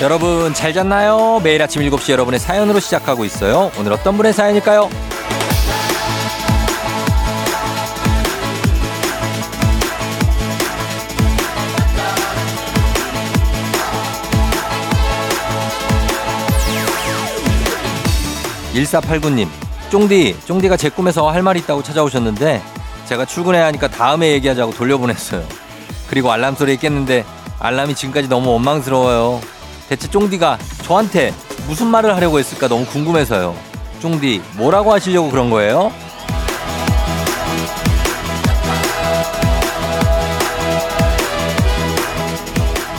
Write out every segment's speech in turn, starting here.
여러분 잘 잤나요? 매일 아침 7시 여러분의 사연으로 시작하고 있어요. 오늘 어떤 분의 사연일까요? 1489님, 쫑디, 쫑디가 제 꿈에서 할 말이 있다고 찾아오셨는데 제가 출근해야 하니까 다음에 얘기하자고 돌려보냈어요. 그리고 알람 소리에 깼는데 알람이 지금까지 너무 원망스러워요. 대체 쫑디가 저한테 무슨 말을 하려고 했을까 너무 궁금해서요. 쫑디, 뭐라고 하시려고 그런 거예요?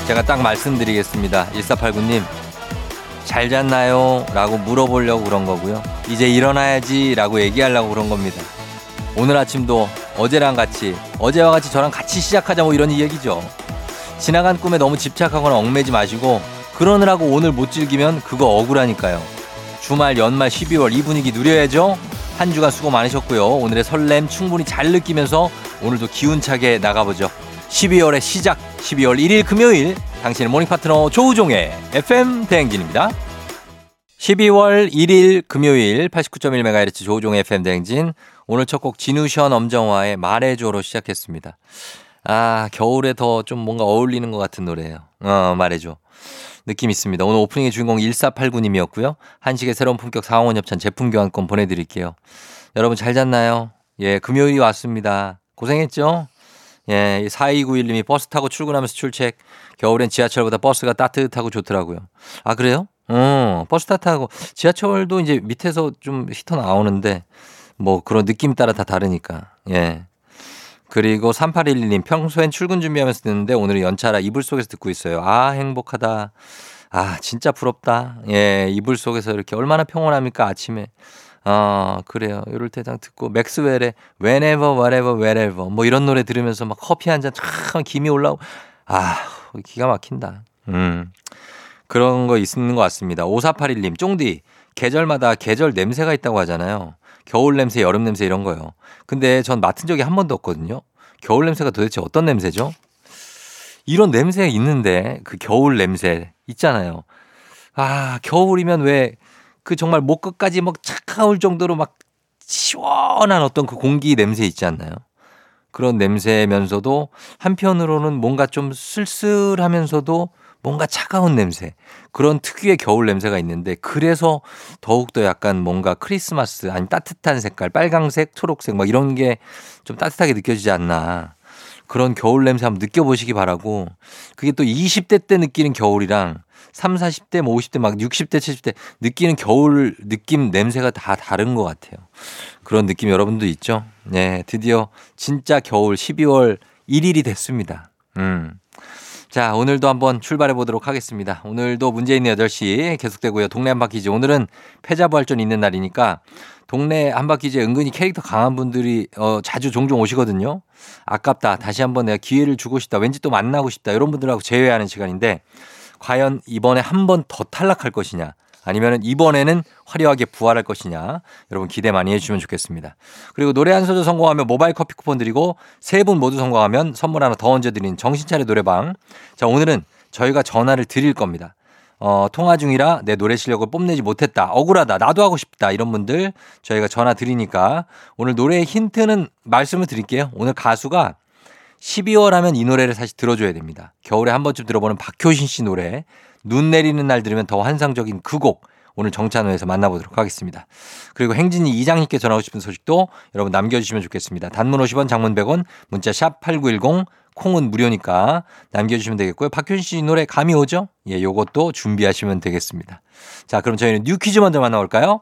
제가 딱 말씀드리겠습니다. 1489님, 잘 잤나요? 라고 물어보려고 그런 거고요. 이제 일어나야지 라고 얘기하려고 그런 겁니다. 오늘 아침도 어제랑 같이, 어제와 같이 저랑 같이 시작하자 뭐 이런 얘기죠. 지나간 꿈에 너무 집착하거나 얽매지 마시고 그러느라고 오늘 못 즐기면 그거 억울하니까요. 주말, 연말, 12월 이 분위기 누려야죠. 한 주간 수고 많으셨고요. 오늘의 설렘 충분히 잘 느끼면서 오늘도 기운차게 나가보죠. 12월의 시작, 12월 1일 금요일 당신의 morning 파트너 조우종의 FM 대행진입니다. 12월 1일 금요일 89.1MHz 조우종의 FM 대행진 오늘 첫 곡 진우션 엄정화의 말해줘로 시작했습니다. 아 겨울에 더 좀 뭔가 어울리는 것 같은 노래예요. 어 말해줘. 느낌 있습니다. 오늘 오프닝의 주인공 1489님이었고요. 한식의 새로운 품격 사원원 협찬 제품 교환권 보내드릴게요. 여러분 잘 잤나요? 예, 금요일이 왔습니다. 고생했죠? 예, 4291님이 버스 타고 출근하면서 출첵. 겨울엔 지하철보다 버스가 따뜻하고 좋더라고요. 아, 그래요? 어, 버스 따뜻하고. 지하철도 이제 밑에서 좀 히터 나오는데, 뭐 그런 느낌 따라 다 다르니까. 예. 그리고 3811님, 평소엔 출근 준비하면서 듣는데 오늘은 연차라 이불 속에서 듣고 있어요. 아, 행복하다. 아, 진짜 부럽다. 예, 이불 속에서 이렇게 얼마나 평온합니까, 아침에. 어, 그래요. 이럴 때 딱 듣고 맥스웰의 Whenever, Whatever, Wherever 뭐 이런 노래 들으면서 막 커피 한 잔 참 김이 올라오고 아, 기가 막힌다. 음. 그런 거 있는 것 같습니다. 5481님, 쫑디. 계절마다 계절 냄새가 있다고 하잖아요. 겨울 냄새, 여름 냄새 이런 거요. 근데 전 맡은 적이 한 번도 없거든요. 겨울 냄새가 도대체 어떤 냄새죠? 이런 냄새가 있는데 그 겨울 냄새 있잖아요. 아, 겨울이면 왜 그 정말 목 끝까지 막 차가울 정도로 막 시원한 어떤 그 공기 냄새 있지 않나요? 그런 냄새면서도 한편으로는 뭔가 좀 쓸쓸하면서도 뭔가 차가운 냄새. 그런 특유의 겨울 냄새가 있는데 그래서 더욱더 약간 뭔가 크리스마스 아니 따뜻한 색깔 빨강색 초록색 막 이런 게 좀 따뜻하게 느껴지지 않나. 그런 겨울 냄새 한번 느껴보시기 바라고 그게 또 20대 때 느끼는 겨울이랑 3, 40대, 뭐 50대, 막 60대, 70대 느끼는 겨울 느낌 냄새가 다 다른 것 같아요. 그런 느낌 여러분도 있죠? 네, 드디어 진짜 겨울 12월 1일이 됐습니다. 음. 자, 오늘도 한번 출발해 보도록 하겠습니다. 오늘도 문제 있는 8시 계속되고요. 동네 한바퀴즈. 오늘은 패자부활전 있는 날이니까 동네 한바퀴즈에 은근히 캐릭터 강한 분들이 어, 자주 종종 오시거든요. 아깝다. 다시 한번 내가 기회를 주고 싶다. 왠지 또 만나고 싶다. 이런 분들하고 제외하는 시간인데 과연 이번에 한 번 더 탈락할 것이냐. 아니면 이번에는 화려하게 부활할 것이냐. 여러분 기대 많이 해주시면 좋겠습니다. 그리고 노래 한 소절 성공하면 모바일 커피 쿠폰 드리고 세 분 모두 성공하면 선물 하나 더 얹어드리는 정신차려 노래방. 자, 오늘은 저희가 전화를 드릴 겁니다. 어, 통화 중이라 내 노래 실력을 뽐내지 못했다. 억울하다. 나도 하고 싶다. 이런 분들 저희가 전화 드리니까 오늘 노래의 힌트는 말씀을 드릴게요. 오늘 가수가 12월 하면 이 노래를 사실 들어줘야 됩니다. 겨울에 한 번쯤 들어보는 박효신 씨 노래. 눈 내리는 날 들으면 더 환상적인 그 곡. 오늘 정찬호에서 만나보도록 하겠습니다. 그리고 행진이 이장님께 전하고 싶은 소식도 여러분 남겨주시면 좋겠습니다. 단문 50원, 장문 100원, 문자 샵 8910, 콩은 무료니까 남겨주시면 되겠고요. 박효신 씨 노래 감이 오죠? 예, 요것도 준비하시면 되겠습니다. 자, 그럼 저희는 뉴 퀴즈 먼저 만나볼까요?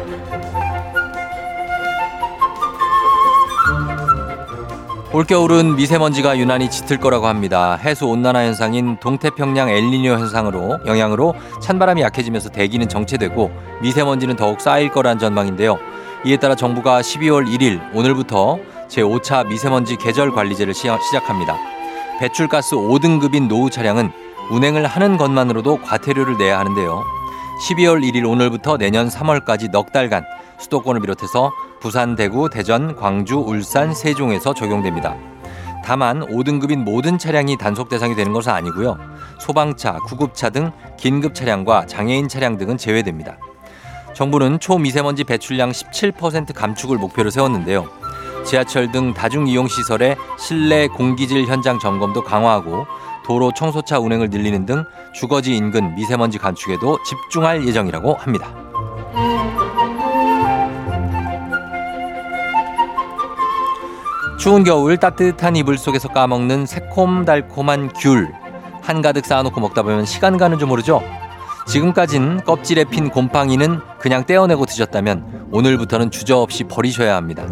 올겨울은 미세먼지가 유난히 짙을 거라고 합니다. 해수 온난화 현상인 동태평양 엘니뇨 현상으로 영향으로 찬바람이 약해지면서 대기는 정체되고 미세먼지는 더욱 쌓일 거란 전망인데요. 이에 따라 정부가 12월 1일 오늘부터 제5차 미세먼지 계절 관리제를 시작합니다. 배출가스 5등급인 노후 차량은 운행을 하는 것만으로도 과태료를 내야 하는데요. 12월 1일 오늘부터 내년 3월까지 넉 달간 수도권을 비롯해서 부산, 대구, 대전, 광주, 울산, 세종에서 적용됩니다. 다만 5등급인 모든 차량이 단속 대상이 되는 것은 아니고요. 소방차, 구급차 등 긴급 차량과 장애인 차량 등은 제외됩니다. 정부는 초미세먼지 배출량 17% 감축을 목표로 세웠는데요. 지하철 등 다중이용시설의 실내 공기질 현장 점검도 강화하고 도로 청소차 운행을 늘리는 등 주거지 인근 미세먼지 감축에도 집중할 예정이라고 합니다. 추운 겨울 따뜻한 이불 속에서 까먹는 새콤달콤한 귤. 한가득 쌓아놓고 먹다 보면 시간 가는 줄 모르죠? 지금까진 껍질에 핀 곰팡이는 그냥 떼어내고 드셨다면 오늘부터는 주저없이 버리셔야 합니다.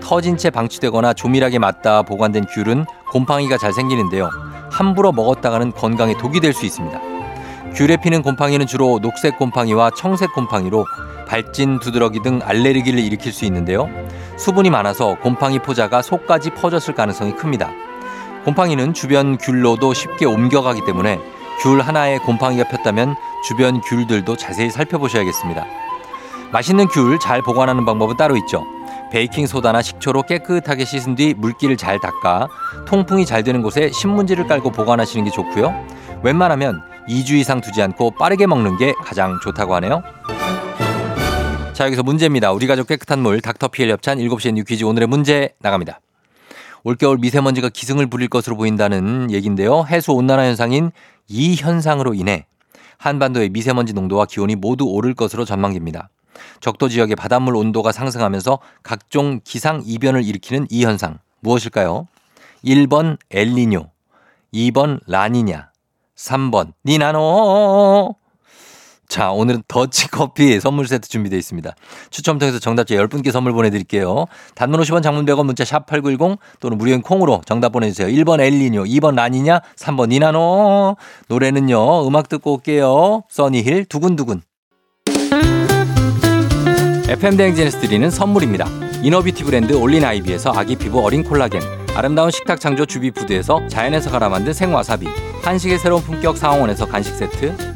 터진 채 방치되거나 조밀하게 맞다 보관된 귤은 곰팡이가 잘 생기는데요. 함부로 먹었다가는 건강에 독이 될 수 있습니다. 귤에 피는 곰팡이는 주로 녹색 곰팡이와 청색 곰팡이로 발진, 두드러기 등 알레르기를 일으킬 수 있는데요. 수분이 많아서 곰팡이 포자가 속까지 퍼졌을 가능성이 큽니다. 곰팡이는 주변 귤로도 쉽게 옮겨가기 때문에 귤 하나에 곰팡이가 폈다면 주변 귤들도 자세히 살펴보셔야겠습니다. 맛있는 귤 잘 보관하는 방법은 따로 있죠. 베이킹 소다나 식초로 깨끗하게 씻은 뒤 물기를 잘 닦아 통풍이 잘 되는 곳에 신문지를 깔고 보관하시는 게 좋고요. 웬만하면 2주 이상 두지 않고 빠르게 먹는 게 가장 좋다고 하네요. 자, 여기서 문제입니다. 우리 가족 깨끗한 물 닥터피엘 협찬 7시에 뉴 퀴즈 오늘의 문제 나갑니다. 올겨울 미세먼지가 기승을 부릴 것으로 보인다는 얘기인데요. 해수 온난화 현상인 이 현상으로 인해 한반도의 미세먼지 농도와 기온이 모두 오를 것으로 전망됩니다. 적도 지역의 바닷물 온도가 상승하면서 각종 기상 이변을 일으키는 이 현상 무엇일까요? 1번 엘니뇨, 2번 라니냐, 3번 니나노. 자, 오늘은 더치커피 선물 세트 준비되어 있습니다. 추첨 통해서 정답자 10분께 선물 보내드릴게요. 단문 50원 장문 100원 문자 샵 8910 또는 무료인 콩으로 정답 보내주세요. 1번 엘리뇨, 2번 라니냐, 3번 니나노. 노래는요, 음악 듣고 올게요. 써니힐 두근두근. FM대행진에서 드리는 선물입니다. 이너비티 브랜드 올린 아이비에서 아기 피부 어린 콜라겐 아름다운 식탁 창조 주비푸드에서 자연에서 갈아 만든 생와사비 한식의 새로운 품격 상황원에서 간식 세트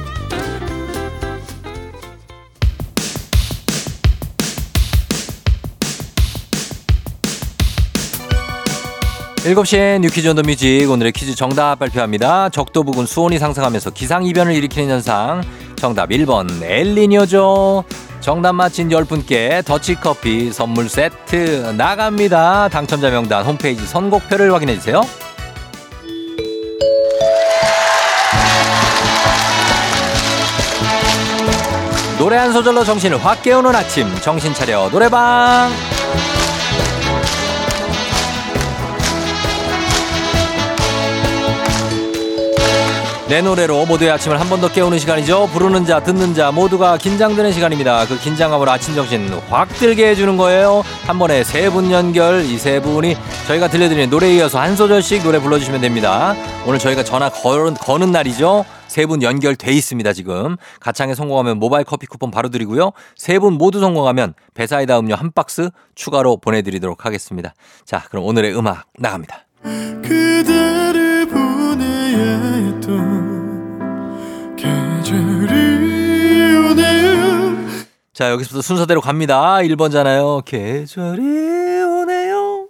7시에 뉴퀴즈 온 더 뮤직 오늘의 퀴즈 정답 발표합니다. 적도 부근 수온이 상승하면서 기상이변을 일으키는 현상 정답 1번 엘리뇨죠. 정답 맞힌 10분께 더치커피 선물 세트 나갑니다. 당첨자 명단 홈페이지 선곡표를 확인해주세요. 노래 한 소절로 정신을 확 깨우는 아침 정신 차려 노래방 내 노래로 모두의 아침을 한 번 더 깨우는 시간이죠. 부르는 자, 듣는 자 모두가 긴장되는 시간입니다. 그 긴장감으로 아침 정신 확 들게 해주는 거예요. 한 번에 세 분 연결, 이 세 분이 저희가 들려드리는 노래에 이어서 한 소절씩 노래 불러주시면 됩니다. 오늘 저희가 전화 걸, 거는 날이죠. 세 분 연결돼 있습니다, 지금. 가창에 성공하면 모바일 커피 쿠폰 바로 드리고요. 세 분 모두 성공하면 배사이다 음료 한 박스 추가로 보내드리도록 하겠습니다. 자, 그럼 오늘의 음악 나갑니다. 그대를 보내 자, 여기서부터 순서대로 갑니다. 1번잖아요. 계절이 오네요.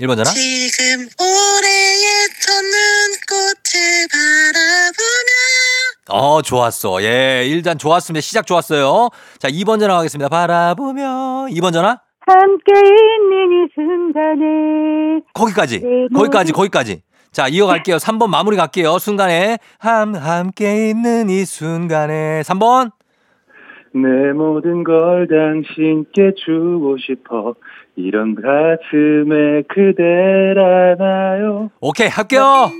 1번잖아? 지금 올해의 눈꽃을 바라보며 어, 좋았어. 예, 일단 좋았습니다. 시작 좋았어요. 자, 2번 전화 가겠습니다. 바라보며. 2번 전화? 함께 있는 이 순간에 거기까지 거기까지 거기까지 자 이어갈게요 3번 마무리 갈게요 순간에 함 함께 있는 이 순간에 3번 내 모든 걸 당신께 주고 싶어 이런 가슴에 안아요 오케이 합격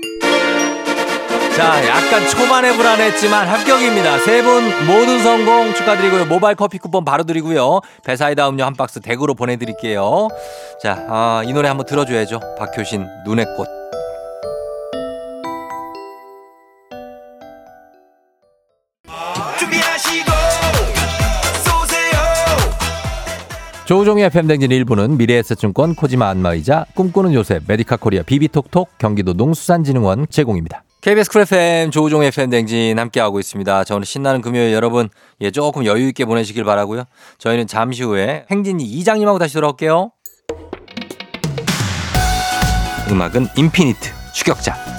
자, 약간 초반에 불안했지만 합격입니다. 세 분 모두 성공 축하드리고요. 모바일 커피 쿠폰 바로 드리고요. 배사이다 음료 한 박스 댁으로 보내드릴게요. 자, 아, 이 노래 한번 들어줘야죠. 박효신, 눈의 꽃. 조우종의 FM댕진 일부는 미래에셋증권 코지마 안마의자 꿈꾸는 요셉 메디카 코리아 비비톡톡 경기도 농수산진흥원 제공입니다. KBS 쿨 FM 조우종 FM 댕진 함께하고 있습니다. 저는 신나는 금요일 여러분 예 조금 여유 있게 보내시길 바라고요. 저희는 잠시 후에 행진이 이장님하고 다시 돌아올게요. 음악은 인피니트 추격자.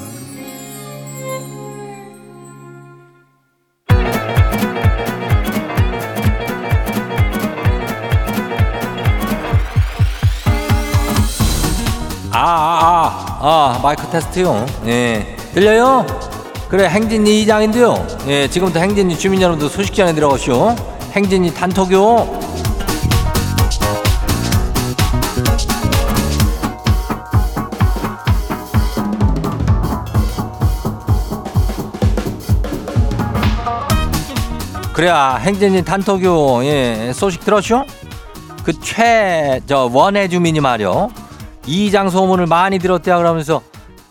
아, 아, 아, 아, 마이크 테스트요. 예. 들려요? 그래, 행진이 이장인데요. 예, 지금부터 행진이 주민 여러분들 소식 전해 들어가시오. 행진이 단톡요. 그래야 행진이 단톡요. 예, 소식 들었쇼? 그 최, 저, 원해 주민이 말이요. 이장 소문을 많이 들었대요. 그러면서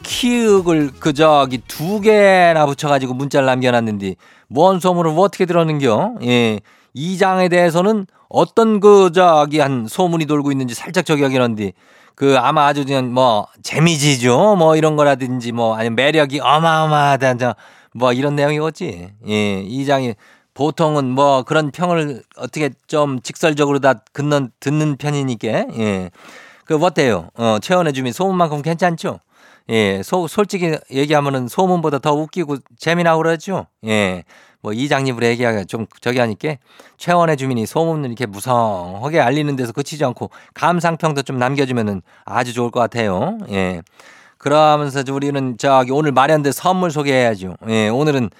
키읔을 그 저기 두 개나 붙여가지고 문자를 남겨놨는데 뭔 소문을 어떻게 들었는겨? 예. 이 장에 대해서는 어떤 그 저기 한 소문이 돌고 있는지 살짝 저기 하긴 그 아마 아주 그냥 뭐 재미지죠 뭐 이런 거라든지 뭐 아니면 매력이 어마어마하다 뭐 이런 내용이겠지 예 이 장이 보통은 뭐 그런 평을 어떻게 좀 직설적으로 다 듣는 듣는 편이니까 예 그 어때요 어 최원의 주민 소문만큼 괜찮죠 예, 소, 솔직히 얘기하면은 소문보다 더 웃기고 재미나고 그러죠. 예. 뭐 이장님으로 얘기하기가 좀 저기 하니까 최원의 주민이 소문을 이렇게 무성하게 알리는 데서 그치지 않고 감상평도 좀 남겨주면은 아주 좋을 것 같아요. 예. 그러면서 우리는 저기 오늘 마련된 선물 소개해야죠. 예, 오늘은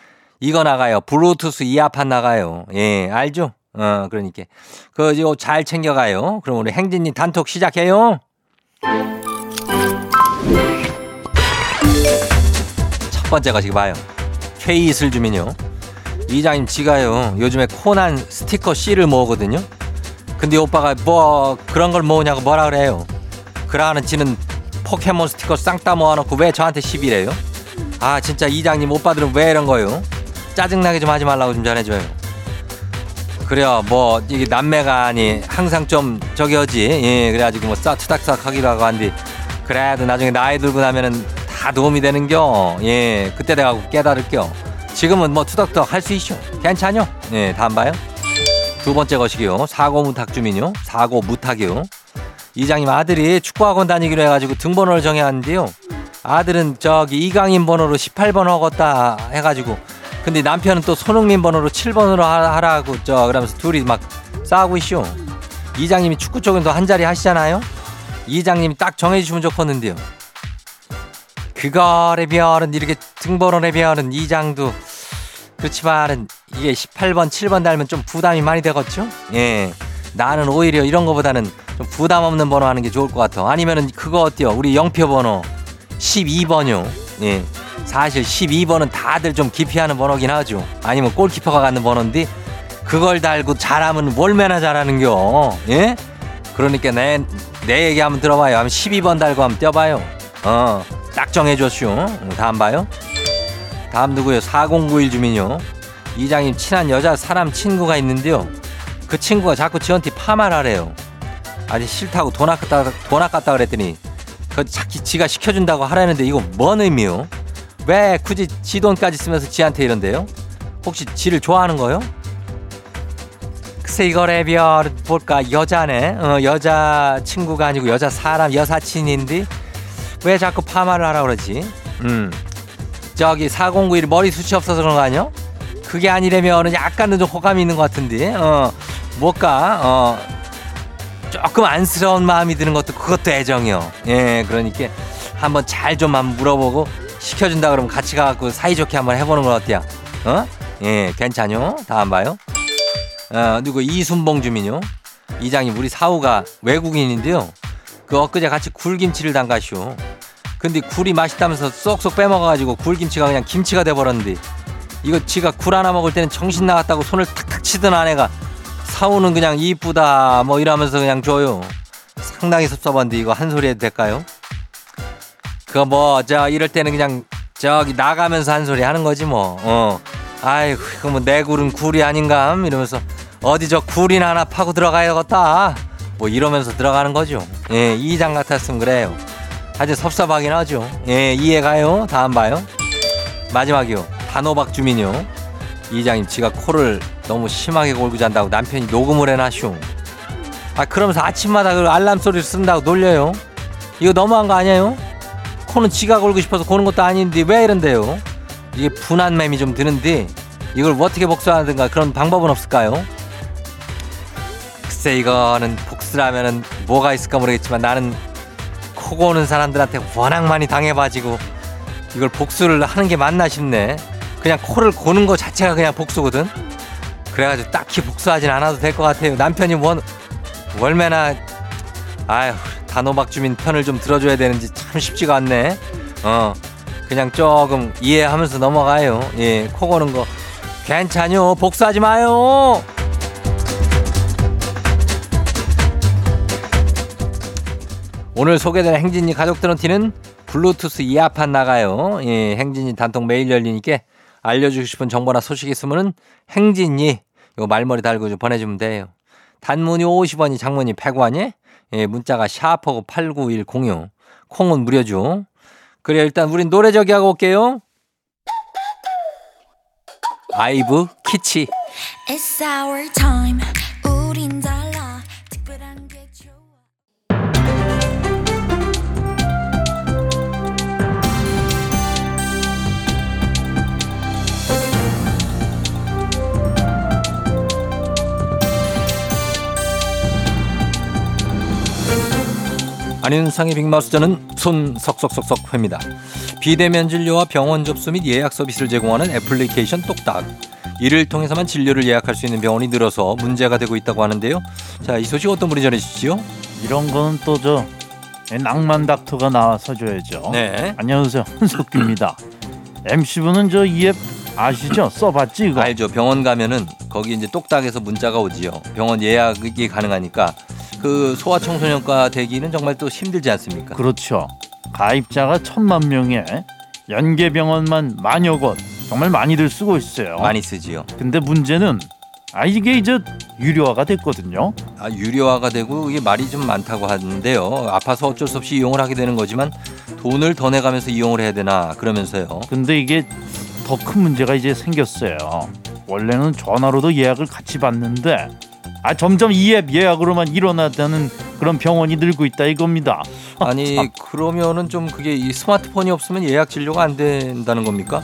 이거 나가요. 블루투스 이어판 나가요. 예, 알죠? 어, 그러니까. 그거 이거 잘 챙겨가요. 그럼 우리 행진님 단톡 시작해요. 번째가 지금 봐요. 최이슬 주민요. 이장님 지가요. 요즘에 코난 스티커 C를 모으거든요. 근데 오빠가 뭐 그런 걸 모으냐고 뭐라 그래요. 그러는 지는 포켓몬 스티커 쌍따 모아놓고 왜 저한테 시비래요? 아 진짜 이장님 오빠들은 왜 이런 거요? 짜증나게 좀 하지 말라고 좀 전해줘요. 그래요 뭐 이게 남매가 아니 항상 좀 저기 하지 예 그래가지고 뭐 싸 투닥싹 하기도 하고 한데 그래도 나중에 나이 들고 나면은 다 도움이 되는겨. 예, 그때 내가 깨달을겨. 지금은 뭐 투덕투덕 할수 있쇼. 괜찮요? 예, 다음 봐요. 두 번째 것이요. 사고 무탁 주민요. 사고 무탁이요. 이장님 아들이 축구학원 다니기로 해가지고 등번호를 정해야 하는데요. 아들은 저기 이강인 번호로 18번 하겠다 해가지고 근데 남편은 또 손흥민 번호로 7번으로 하라고 저 그러면서 둘이 막 싸우고 있쇼. 이장님이 축구 쪽은 또한 자리 하시잖아요. 이장님이 딱 정해주시면 좋겠는데요. 그거래 별은 이렇게 등번호래 별은 이장도 그렇지만은 이게 18번, 7번 달면 좀 부담이 많이 되겠죠? 예. 나는 오히려 이런 거보다는 좀 부담 없는 번호 하는 게 좋을 것 같아. 아니면은 그거 어때요? 우리 영표 번호 12번요. 예. 사실 12번은 다들 좀 기피하는 번호긴 하죠. 아니면 골키퍼가 갖는 번호인데 그걸 달고 잘하면 월매나 잘하는겨. 예? 그러니까 내, 내 얘기 한번 들어봐요. 한번 12번 달고 한번 뛰어봐요. 어, 딱 정해줬슈. 다음 봐요. 다음 누구요? 4091 주민요. 이장님 친한 여자 사람 친구가 있는데요. 그 친구가 자꾸 지한테 파말 하래요. 아니 싫다고 돈 아깝다 돈 아깝다 그랬더니 그 자기 지가 시켜준다고 하라는데 이거 뭔 의미요? 왜 굳이 지 돈까지 쓰면서 지한테 이런데요? 혹시 지를 좋아하는 거요? 글쎄 이거래 별 볼까 여자네 어, 여자 친구가 아니고 여자 사람 여사친인데 왜 자꾸 파마를 하라 그러지? 음 저기 4091 머리 숱이 없어서 그런 거 아니야? 그게 아니라면 약간은 좀 호감이 있는 것 같은데 어 뭘까 어 조금 안쓰러운 마음이 드는 것도 그것도 애정이요 예 그러니까 한번 잘 좀 한번 물어보고 시켜준다 그러면 같이 가갖고 사이좋게 한번 해보는 건 어때요? 어? 예 괜찮요? 다음 봐요. 어 누구 이순봉 주민요. 이장님 우리 사우가 외국인인데요. 그 엊그제 같이 굴김치를 담가시오. 근데 굴이 맛있다면서 쏙쏙 빼먹어가지고 굴김치가 그냥 김치가 돼버렸는데 이거 지가 굴 하나 먹을 때는 정신 나갔다고 손을 탁탁 치던 아내가 사우는 그냥 이쁘다 뭐 이러면서 그냥 줘요. 상당히 섭섭한데 이거 한 소리 해도 될까요? 그거 뭐 저 이럴 때는 그냥 저기 나가면서 한 소리 하는 거지 뭐 어. 아이고 이거 뭐 내 굴은 굴이 아닌감 이러면서 어디 저 굴이나 하나 파고 들어가야겠다 뭐 이러면서 들어가는 거죠 예 이장 같았으면 그래요 아주 섭섭하긴 하죠. 예, 이해가요? 다음 봐요. 마지막이요. 단호박 주민요. 이장님, 지가 코를 너무 심하게 골고 잔다고 남편이 녹음을 해놨쇼. 아, 그러면서 아침마다 그 알람 소리를 쓴다고 놀려요. 이거 너무한 거 아니에요? 코는 지가 골고 싶어서 고는 것도 아닌데 왜 이런데요? 이게 분한 맴이 좀 드는데 이걸 어떻게 복수하든가 그런 방법은 없을까요? 글쎄 이거는 복수라면은 뭐가 있을까 모르겠지만 나는 코 고는 사람들한테 워낙 많이 당해봐지고 이걸 복수를 하는 게 맞나 싶네. 그냥 코를 고는 거 자체가 그냥 복수거든. 그래가지고 딱히 복수하진 않아도 될 것 같아요. 남편이 원 월매나 아휴 단호박 주민 편을 좀 들어줘야 되는지 참 쉽지가 않네. 어 그냥 조금 이해하면서 넘어가요. 예, 코 고는 거 괜찮요. 복수하지 마요. 오늘 소개된 행진이 가족들은 티는 블루투스 이어판 나가요. 예, 행진이 단통 메일 열리니까 알려주고 싶은 정보나 소식 있으면은 행진이 요 말머리 달고 좀 보내주면 돼요. 단문이 50원이 장문이 100원이 예, 문자가 샤퍼고 89106 콩은 무료죠. 그래 일단 우린 노래 저기 하고 올게요. 아이브 키치 It's our time. 안윤상의 빅마우스전은 손 석석석석 회입니다. 비대면 진료와 병원 접수 및 예약 서비스를 제공하는 애플리케이션 똑딱. 이를 통해서만 진료를 예약할 수 있는 병원이 늘어서 문제가 되고 있다고 하는데요. 자, 이 소식 어떤 분이 전해주시죠? 이런 거는 또저 낭만 닥터가 나와서 줘야죠. 네. 안녕하세요. 한석규입니다. MC분은 저 이 앱 아시죠? 써봤지 이거? 알죠. 병원 가면은 거기 이제 똑딱에서 문자가 오지요. 병원 예약이 가능하니까 그 소아청소년과 대기는 정말 또 힘들지 않습니까? 그렇죠. 가입자가 천만 명에 연계 병원만 만여 곳 정말 많이들 쓰고 있어요. 많이 쓰지요. 근데 문제는 아 이게 이제 유료화가 됐거든요. 아, 유료화가 되고 이게 말이 좀 많다고 하는데요. 아파서 어쩔 수 없이 이용을 하게 되는 거지만 돈을 더 내가면서 이용을 해야 되나 그러면서요. 근데 이게 더 큰 문제가 이제 생겼어요. 원래는 전화로도 예약을 같이 받는데 아 점점 이 앱 예약으로만 일어나다는 그런 병원이 늘고 있다 이겁니다. 아니 그러면은 좀 그게 이 스마트폰이 없으면 예약 진료가 안 된다는 겁니까?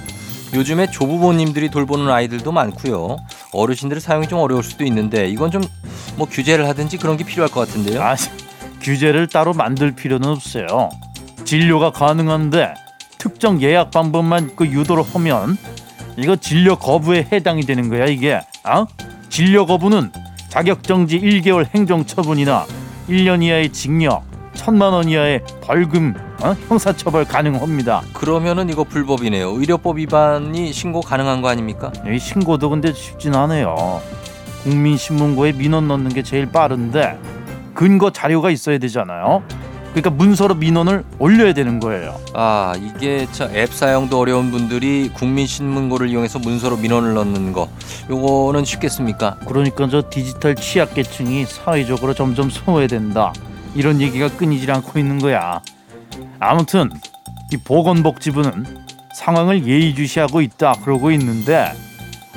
요즘에 조부모님들이 돌보는 아이들도 많고요. 어르신들 사용이 좀 어려울 수도 있는데 이건 좀 뭐 규제를 하든지 그런 게 필요할 것 같은데요. 아, 규제를 따로 만들 필요는 없어요. 진료가 가능한데 특정 예약 방법만 그 유도를 하면 이거 진료 거부에 해당이 되는 거야 이게. 어? 진료 거부는 자격 정지 1개월 행정 처분이나 1년 이하의 징역, 천만 원 이하의 벌금, 어? 형사처벌 가능합니다. 그러면은 이거 불법이네요. 의료법 위반이 신고 가능한 거 아닙니까? 이 신고도 근데 쉽진 않아요. 국민신문고에 민원 넣는 게 제일 빠른데 근거 자료가 있어야 되잖아요. 그러니까 문서로 민원을 올려야 되는 거예요. 아 이게 저앱 사용도 어려운 분들이 국민신문고를 이용해서 문서로 민원을 넣는 거 요거는 쉽겠습니까? 그러니까 저 디지털 취약계층이 사회적으로 점점 소외된다. 이런 얘기가 끊이질 않고 있는 거야. 아무튼 이 보건복지부는 상황을 예의주시하고 있다 그러고 있는데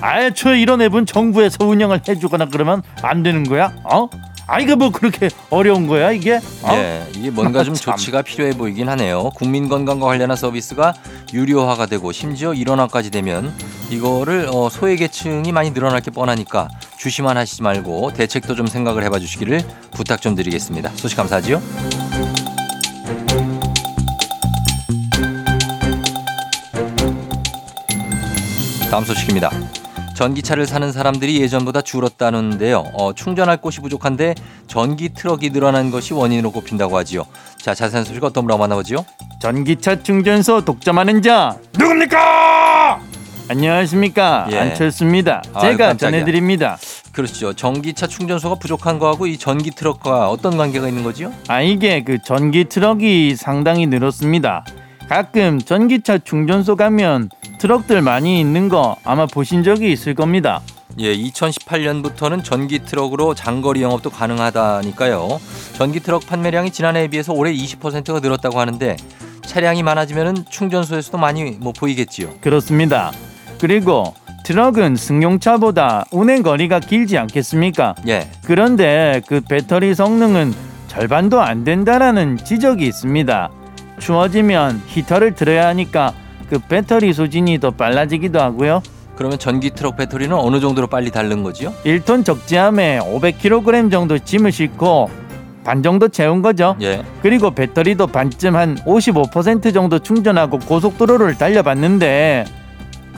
애초에 이런 앱은 정부에서 운영을 해주거나 그러면 안 되는 거야? 어? 아 이거 뭐 그렇게 어려운 거야 이게? 어? 예, 이게 뭔가 좀 참. 조치가 필요해 보이긴 하네요. 국민 건강과 관련한 서비스가 유료화가 되고 심지어 일원화까지 되면 이거를 어, 소외 계층이 많이 늘어날 게 뻔하니까 주시만 하시지 말고 대책도 좀 생각을 해봐 주시기를 부탁 좀 드리겠습니다. 소식 감사하지요. 다음 소식입니다. 전기차를 사는 사람들이 예전보다 줄었다는데요. 어, 충전할 곳이 부족한데 전기 트럭이 늘어난 것이 원인으로 꼽힌다고 하지요. 자, 자세한 소식 어떤 분하고 만나보지요? 전기차 충전소 독점하는 자 누굽니까? 안녕하십니까 예. 안철수입니다. 아유, 제가 깜짝이야. 전해드립니다. 그렇죠. 전기차 충전소가 부족한 거하고 이 전기 트럭과 어떤 관계가 있는 거지요? 아 이게 그 전기 트럭이 상당히 늘었습니다. 가끔 전기차 충전소 가면 트럭들 많이 있는 거 아마 보신 적이 있을 겁니다. 예, 2018년부터는 전기 트럭으로 장거리 영업도 가능하다니까요. 전기 트럭 판매량이 지난해에 비해서 올해 20%가 늘었다고 하는데 차량이 많아지면은 충전소에서도 많이 뭐 보이겠지요. 그렇습니다. 그리고 트럭은 승용차보다 운행 거리가 길지 않겠습니까? 예. 그런데 그 배터리 성능은 절반도 안 된다라는 지적이 있습니다. 추워지면 히터를 틀어야 하니까 그 배터리 소진이 더 빨라지기도 하고요. 그러면 전기 트럭 배터리는 어느 정도로 빨리 닳는 거지요? 1톤 적재함에 500kg 정도 짐을 싣고 반 정도 채운 거죠. 예. 그리고 배터리도 반쯤 한 55% 정도 충전하고 고속도로를 달려봤는데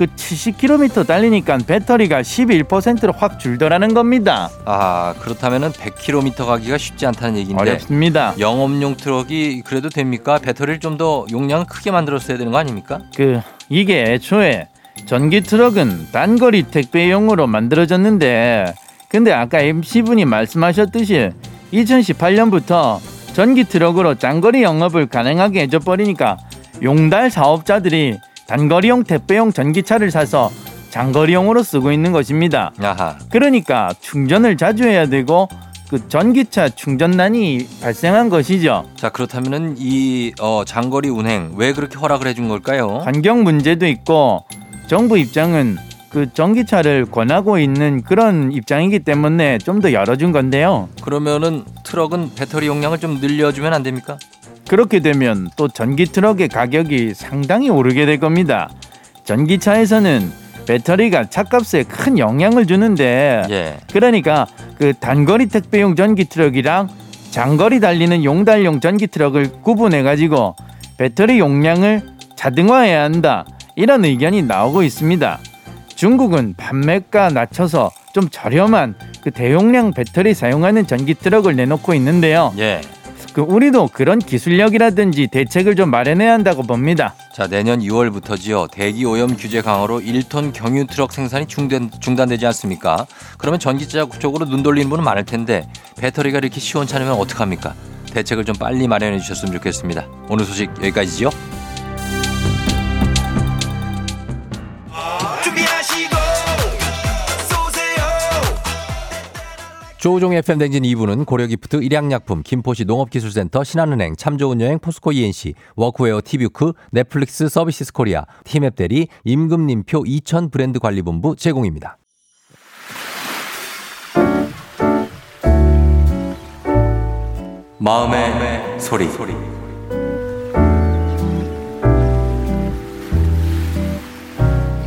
그 70km 달리니까 배터리가 11%로 확 줄더라는 겁니다. 아, 그렇다면은 100km 가기가 쉽지 않다는 얘기인데 어렵습니다. 영업용 트럭이 그래도 됩니까? 배터리를 좀 더 용량을 크게 만들었어야 되는 거 아닙니까? 그 이게 애초에 전기 트럭은 단거리 택배용으로 만들어졌는데 근데 아까 MC분이 말씀하셨듯이 2018년부터 전기 트럭으로 장거리 영업을 가능하게 해줘 버리니까 용달 사업자들이 단거리용 택배용 전기차를 사서 장거리용으로 쓰고 있는 것입니다. 아하. 그러니까 충전을 자주 해야 되고 그 전기차 충전난이 발생한 것이죠. 자, 그렇다면은 이 어, 장거리 운행 왜 그렇게 허락을 해준 걸까요? 환경 문제도 있고 정부 입장은 그 전기차를 권하고 있는 그런 입장이기 때문에 좀 더 열어준 건데요. 그러면은 트럭은 배터리 용량을 좀 늘려주면 안 됩니까? 그렇게 되면 또 전기 트럭의 가격이 상당히 오르게 될 겁니다. 전기차에서는 배터리가 차값에 큰 영향을 주는데 예. 그러니까 그 단거리 택배용 전기 트럭이랑 장거리 달리는 용달용 전기 트럭을 구분해 가지고 배터리 용량을 차등화해야 한다 이런 의견이 나오고 있습니다. 중국은 판매가 낮춰서 좀 저렴한 그 대용량 배터리 사용하는 전기 트럭을 내놓고 있는데요. 예. 그 우리도 그런 기술력이라든지 대책을 좀 마련해야 한다고 봅니다. 자, 내년 6월부터지요. 대기 오염 규제 강화로 1톤 경유 트럭 생산이 중단, 중단 되지 않습니까? 그러면 전기차 쪽으로 눈 돌리는 분은 많을 텐데 배터리가 이렇게 시원찮으면 어떡합니까? 대책을 좀 빨리 마련해 주셨으면 좋겠습니다. 오늘 소식 여기까지지 조우종 FM 댕진 2부는 고려기프트, 일양약품, 김포시 농업기술센터, 신한은행, 참좋은여행, 포스코 E&C, 워크웨어, 티뷰크, 넷플릭스 서비스 코리아, 티맵 대리, 임금님표 2000 브랜드 관리본부 제공입니다. 마음의, 마음의 소리. 소리.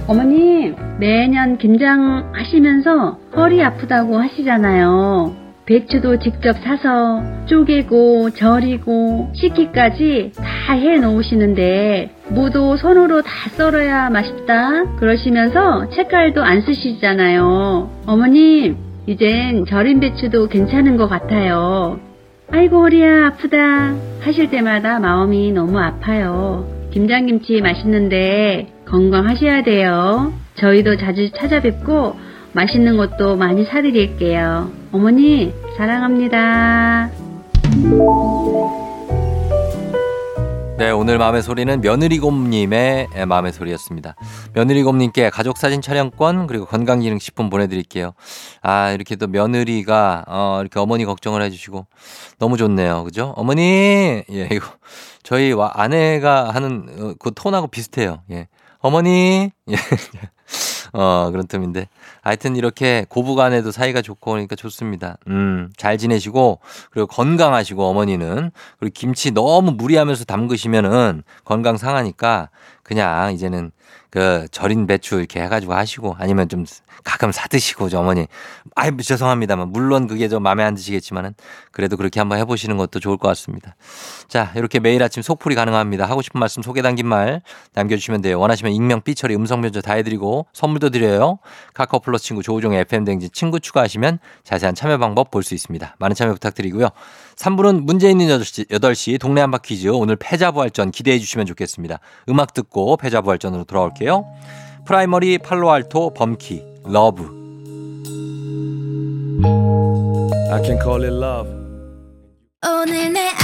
어머님. 매년 김장하시면서 허리 아프다고 하시잖아요. 배추도 직접 사서 쪼개고 절이고 식기까지 다 해 놓으시는데 무도 손으로 다 썰어야 맛있다 그러시면서 책갈도 안 쓰시잖아요. 어머님, 이젠 절인 배추도 괜찮은 것 같아요. 아이고 허리야 아프다 하실 때마다 마음이 너무 아파요. 김장김치 맛있는데 건강하셔야 돼요. 저희도 자주 찾아뵙고 맛있는 것도 많이 사드릴게요. 어머니 사랑합니다. 네, 오늘 마음의 소리는 며느리곰님의 마음의 소리였습니다. 며느리곰님께 가족사진 촬영권 그리고 건강기능식품 보내드릴게요. 아, 이렇게 또 며느리가, 어, 이렇게 어머니 걱정을 해주시고 너무 좋네요. 그죠? 어머니! 예, 이거 저희 와- 아내가 하는 어, 그 톤하고 비슷해요. 예. 어머니! 예. 어, 그런 틈인데. 하여튼 이렇게 고부간에도 사이가 좋고 그러니까 좋습니다. 음, 잘 지내시고, 그리고 건강하시고, 어머니는. 그리고 김치 너무 무리하면서 담그시면은 건강 상하니까 그냥 이제는 그 절인 배추 이렇게 해가지고 하시고 아니면 좀 가끔 사드시고, 저 어머니. 아이, 죄송합니다만. 물론 그게 좀 마음에 안 드시겠지만은 그래도 그렇게 한번 해보시는 것도 좋을 것 같습니다. 자, 이렇게 매일 아침 속풀이 가능합니다. 하고 싶은 말씀 소개 담긴 말 남겨주시면 돼요. 원하시면 익명, 삐처리, 음성 변조 다 해드리고 선물도 드려요. 카카오 플러스 친구 조우종의 FM 댕진 친구 추가하시면 자세한 참여 방법 볼 수 있습니다. 많은 참여 부탁드리고요. 3부는 문제 있는 8시, 8시 동네 한바 퀴즈 오늘 패자부활전 기대해 주시면 좋겠습니다. 음악 듣고 패자부활전으로 돌아올게요. 프라이머리 팔로알토 범키 러브 I can call it love. 오늘 내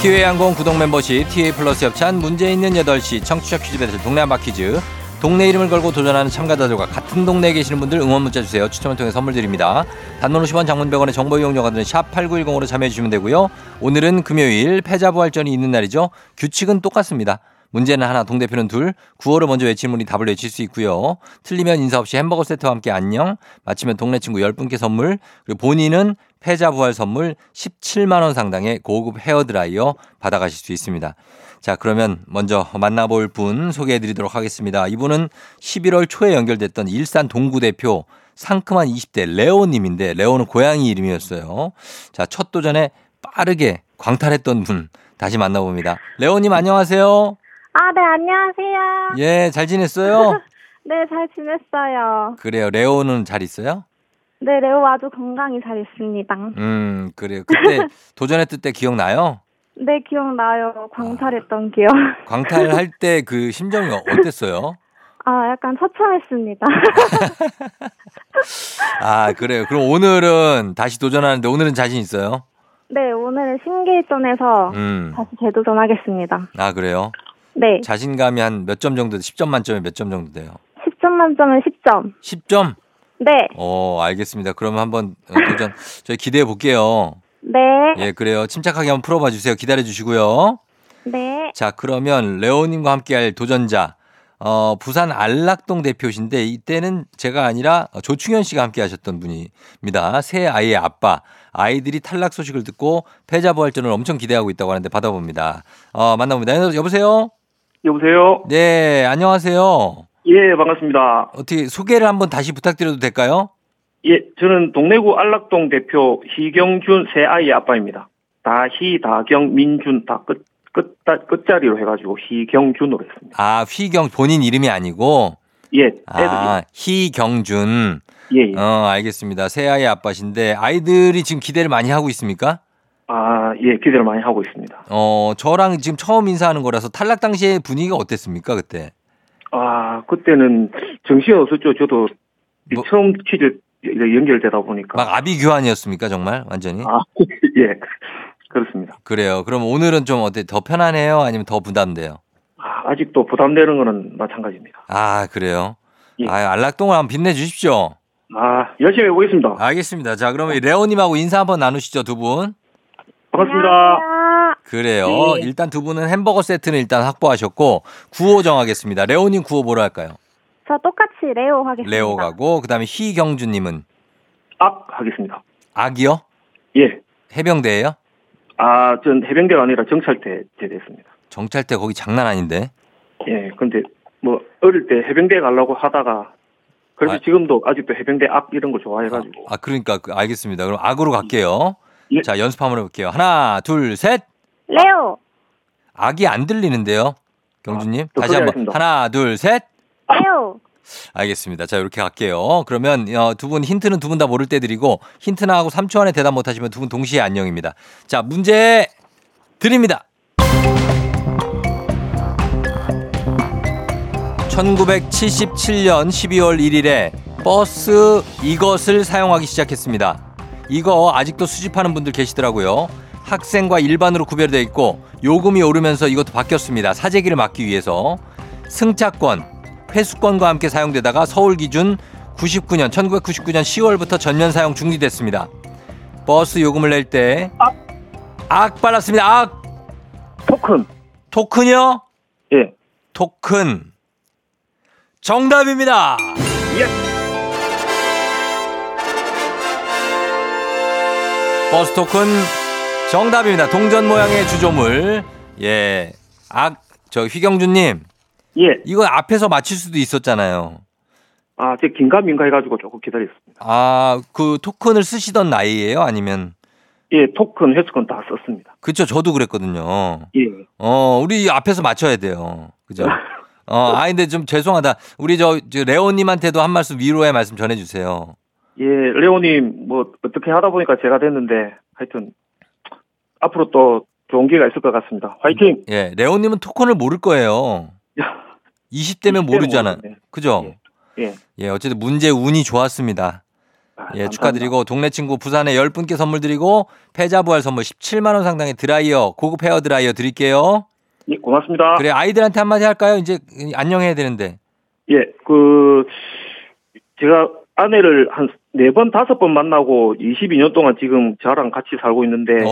티웨이 항공 구독 멤버십 TA 플러스 협찬 문제 있는 8시 청취자 퀴즈 배틀 동네 한바 퀴즈. 동네 이름을 걸고 도전하는 참가자들과 같은 동네에 계시는 분들 응원 문자 주세요. 추첨을 통해 선물 드립니다. 단문 50원 장문병원의 정보 이용료가 드는 샵 8910으로 참여해 주시면 되고요. 오늘은 금요일 패자부활전이 있는 날이죠. 규칙은 똑같습니다. 문제는 하나, 동대표는 둘. 구호를 먼저 외치는 분이 답을 외칠 수 있고요. 틀리면 인사 없이 햄버거 세트와 함께 안녕. 마치면 동네 친구 10분께 선물. 그리고 본인은 패자 부활 선물 17만 원 상당의 고급 헤어 드라이어 받아가실 수 있습니다. 자, 그러면 먼저 만나볼 분 소개해 드리도록 하겠습니다. 이분은 11월 초에 연결됐던 일산 동구 대표 상큼한 20대 레오 님인데 레오는 고양이 이름이었어요. 자, 첫 도전에 빠르게 광탈했던 분 다시 만나봅니다. 레오 님 안녕하세요. 아, 네, 안녕하세요. 예, 잘 지냈어요? 네, 잘 지냈어요. 그래요. 레오는 잘 있어요? 네, 레오 아주 건강히 잘 있습니다. 음, 그래요. 그때 도전했을 때 기억나요? 네, 기억나요. 광탈했던 기억. 광탈할 때 그 심정이 어땠어요? 아, 약간 처참했습니다. 아, 그래요. 그럼 오늘은 다시 도전하는데 오늘은 자신 있어요? 네, 오늘은 신기일전에서 음. 다시 재도전하겠습니다. 아, 그래요? 네, 자신감이 한 몇 점 정도, 10점 만점에 몇 점 정도 돼요? 10점 만점은 10점. 10점? 네, 어, 알겠습니다. 그러면 한번 어, 도전, 저희 기대해 볼게요. 네, 예, 그래요. 침착하게 한번 풀어봐 주세요. 기다려 주시고요. 네. 자, 그러면 레오님과 함께할 도전자, 어, 부산 안락동 대표신데 이때는 제가 아니라 조충현 씨가 함께 하셨던 분입니다. 새 아이의 아빠. 아이들이 탈락 소식을 듣고 패자부활전을 엄청 기대하고 있다고 하는데 받아봅니다. 어, 만나봅니다. 여보세요? 여보세요? 네, 안녕하세요. 예, 반갑습니다. 어떻게 소개를 한번 다시 부탁드려도 될까요? 예, 저는 동래구 안락동 대표 희경준 세 아이의 아빠입니다. 다희, 다경, 민준 다 끝, 끝, 끝자리로 해가지고 희경준으로 했습니다. 아, 휘경 본인 이름이 아니고 예. 아, 희경준. 예, 예. 어, 알겠습니다. 새 아이 아빠신데 아이들이 지금 기대를 많이 하고 있습니까? 아, 예, 기대를 많이 하고 있습니다. 어, 저랑 지금 처음 인사하는 거라서 탈락 당시에 분위기가 어땠습니까, 그때? 아, 그때는 정신이 없었죠. 저도 뭐- 처음 퀴즈 연결되다 보니까. 막 아비규환이었습니까, 정말? 완전히? 아, 예, 그렇습니다. 그래요. 그럼 오늘은 좀 어때? 더 편안해요? 아니면 더 부담돼요? 아, 아직도 부담되는 거는 마찬가지입니다. 아, 그래요? 예. 아, 안락동을 한번 빛내주십시오. 아, 열심히 해보겠습니다. 알겠습니다. 자, 그러면 이 레오님하고 인사 한번 나누시죠, 두 분. 반갑습니다. 안녕하세요. 그래요. 네. 일단 두 분은 햄버거 세트는 일단 확보하셨고, 구호 정하겠습니다. 레오님 구호 뭐로 할까요? 저 똑같이 레오 하겠습니다. 레오 가고, 그 다음에 희경주님은 악 하겠습니다. 악이요? 예. 해병대예요 아, 전 해병대가 아니라 정찰대 제대했습니다. 정찰대 거기 장난 아닌데. 예, 근데 뭐 어릴 때 해병대 가려고 하다가 그래서 아. 지금도 아직도 해병대 악 이런 거 좋아해가지고 아, 그러니까 그- 알겠습니다. 그럼 악으로 갈게요. 예. 자, 연습 한번 해볼게요. 하나, 둘, 셋. 레오. 악이 안 들리는데요. 경주님. 아, 또 다시 한번. 하나, 둘, 셋. 레오. 알겠습니다. 자, 이렇게 갈게요. 그러면 어, 두분 힌트는 두 분 다 모를 때 드리고 힌트나 하고 3초 안에 대답 못 하시면 두 분 동시에 안녕입니다. 자, 문제 드립니다. 1977년 12월 1일에 버스 이것을 사용하기 시작했습니다. 이거 아직도 수집하는 분들 계시더라고요. 학생과 일반으로 구별되어 있고 요금이 오르면서 이것도 바뀌었습니다. 사재기를 막기 위해서 승차권, 회수권과 함께 사용되다가 서울 기준 99년 1999년 10월부터 전면 사용 중지됐습니다. 버스 요금을 낼 때악 빨랐습니다. 악 토큰 토큰이요? 예 토큰 정답입니다. 예. 버스 토큰 정답입니다. 동전 모양의 주조물. 예. 악, 저 휘경준님, 예. 이거 앞에서 맞힐 수도 있었잖아요. 아, 제 긴가민가 해가지고 조금 기다렸습니다. 아, 그 토큰을 쓰시던 나이예요? 아니면? 예, 토큰, 회수권 다 썼습니다. 그쵸, 저도 그랬거든요. 예. 어, 우리 앞에서 맞춰야 돼요. 그죠? 어, 아, 근데 좀 죄송하다. 우리 저, 저 레오님한테도 한 말씀 위로의 말씀 전해주세요. 예, 레오님, 뭐, 어떻게 하다 보니까 제가 됐는데, 하여튼, 앞으로 또 좋은 기회가 있을 것 같습니다. 화이팅! 예, 레오님은 토큰을 모를 거예요. 20대면 모르잖아. 모르는데. 그죠? 예. 예, 어쨌든 문제 운이 좋았습니다. 아, 예, 감사합니다. 축하드리고 동네 친구 부산에 10분께 선물 드리고 패자 부활 선물 17만 원 상당의 드라이어, 고급 헤어 드라이어 드릴게요. 예, 고맙습니다. 그래 아이들한테 한마디 할까요? 이제 안녕해야 되는데. 예, 그, 제가 아내를 한 네 번, 다섯 번 만나고 22년 동안 지금 저랑 같이 살고 있는데.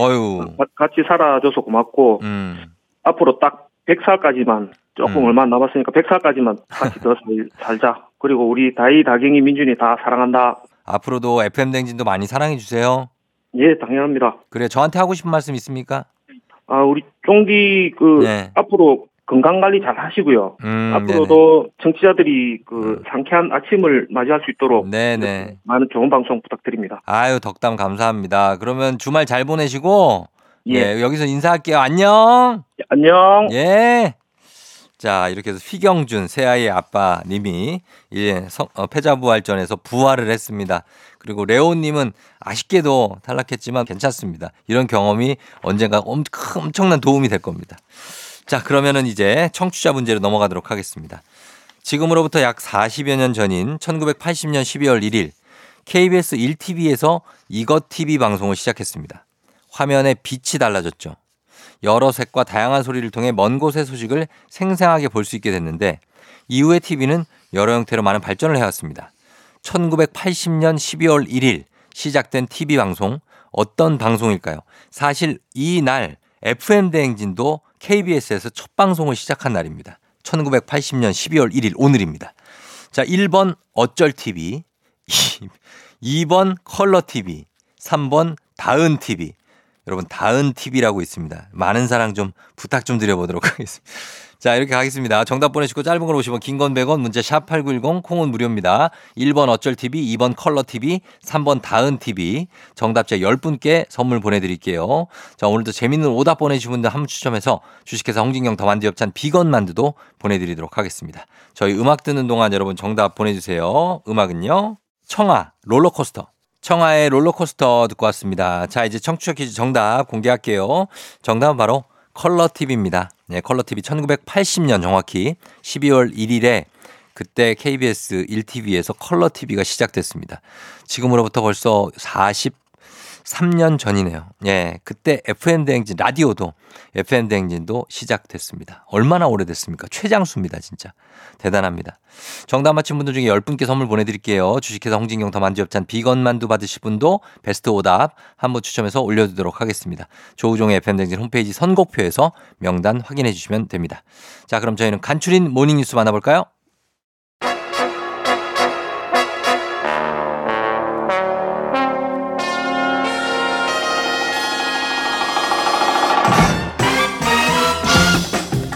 가- 같이 살아줘서 고맙고, 음. 앞으로 딱 100살까지만, 조금 음. 얼마 남았으니까 100살까지만 같이 더 살, 살자. 그리고 우리 다이, 다경이, 민준이 다 사랑한다. 앞으로도 FM 댕진도 많이 사랑해 주세요. 예, 당연합니다. 그래 저한테 하고 싶은 말씀 있습니까? 아, 우리 쫑디, 그, 네. 앞으로 건강 관리 잘 하시고요. 음, 앞으로도 청취자들이 그 상쾌한 아침을 맞이할 수 있도록 네네. 많은 좋은 방송 부탁드립니다. 아유 덕담 감사합니다. 그러면 주말 잘 보내시고 예. 예, 여기서 인사할게요. 안녕. 안녕. 예. 자, 이렇게 해서 휘경준, 새아이의 아빠님이 예, 성- 어, 패자부활전에서 부활을 했습니다. 그리고 레오님은 아쉽게도 탈락했지만 괜찮습니다. 이런 경험이 언젠가 엄, 큰- 엄청난 도움이 될 겁니다. 자, 그러면은 이제 청취자 문제로 넘어가도록 하겠습니다. 지금으로부터 약 40여 년 전인 1980년 12월 1일 KBS 1TV에서 이것 TV 방송을 시작했습니다. 화면에 빛이 달라졌죠. 여러 색과 다양한 소리를 통해 먼 곳의 소식을 생생하게 볼 수 있게 됐는데 이후에 TV는 여러 형태로 많은 발전을 해왔습니다. 1980년 12월 1일 시작된 TV 방송 어떤 방송일까요? 사실 이 날 FM 대행진도 KBS에서 첫 방송을 시작한 날입니다. 1980년 12월 1일 오늘입니다. 자, 1번 어쩔 TV, 2번 컬러 TV, 3번 다은 TV. 여러분 다은 TV라고 있습니다. 많은 사랑 좀 부탁 좀 드려보도록 하겠습니다. 자, 이렇게 가겠습니다. 정답 보내시고 짧은 걸 50원, 긴건 100원, 문자 샵 8910, 콩은 무료입니다. 1번 어쩔 TV, 2번 컬러 TV, 3번 다은 TV. 정답자 10분께 선물 보내드릴게요. 자, 오늘도 재밌는 오답 보내주신 분들 한 분 추첨해서 주식회사 홍진경 더 만두 엽찬 비건 만두도 보내드리도록 하겠습니다. 저희 음악 듣는 동안 여러분 정답 보내주세요. 음악은요. 청아, 롤러코스터. 청아의 롤러코스터 듣고 왔습니다. 자, 이제 청취자 퀴즈 정답 공개할게요. 정답은 바로 컬러 TV입니다. 네, 컬러 TV 1980년 정확히 12월 1일에 그때 KBS 1TV에서 컬러 TV가 시작됐습니다. 지금으로부터 벌써 43년 전이네요. 예, 그때 FM 대행진 라디오도 FM 대행진도 시작됐습니다. 얼마나 오래됐습니까? 최장수입니다, 진짜. 대단합니다. 정답 맞힌 분들 중에 10분께 선물 보내드릴게요. 주식회사 홍진경 더 만두엽찬 비건 만두 받으실 분도 베스트 오답 한 분 추첨해서 올려두도록 하겠습니다. 조우종의 FM댕진 홈페이지 선곡표에서 명단 확인해 주시면 됩니다. 자, 그럼 저희는 간추린 모닝뉴스 만나볼까요?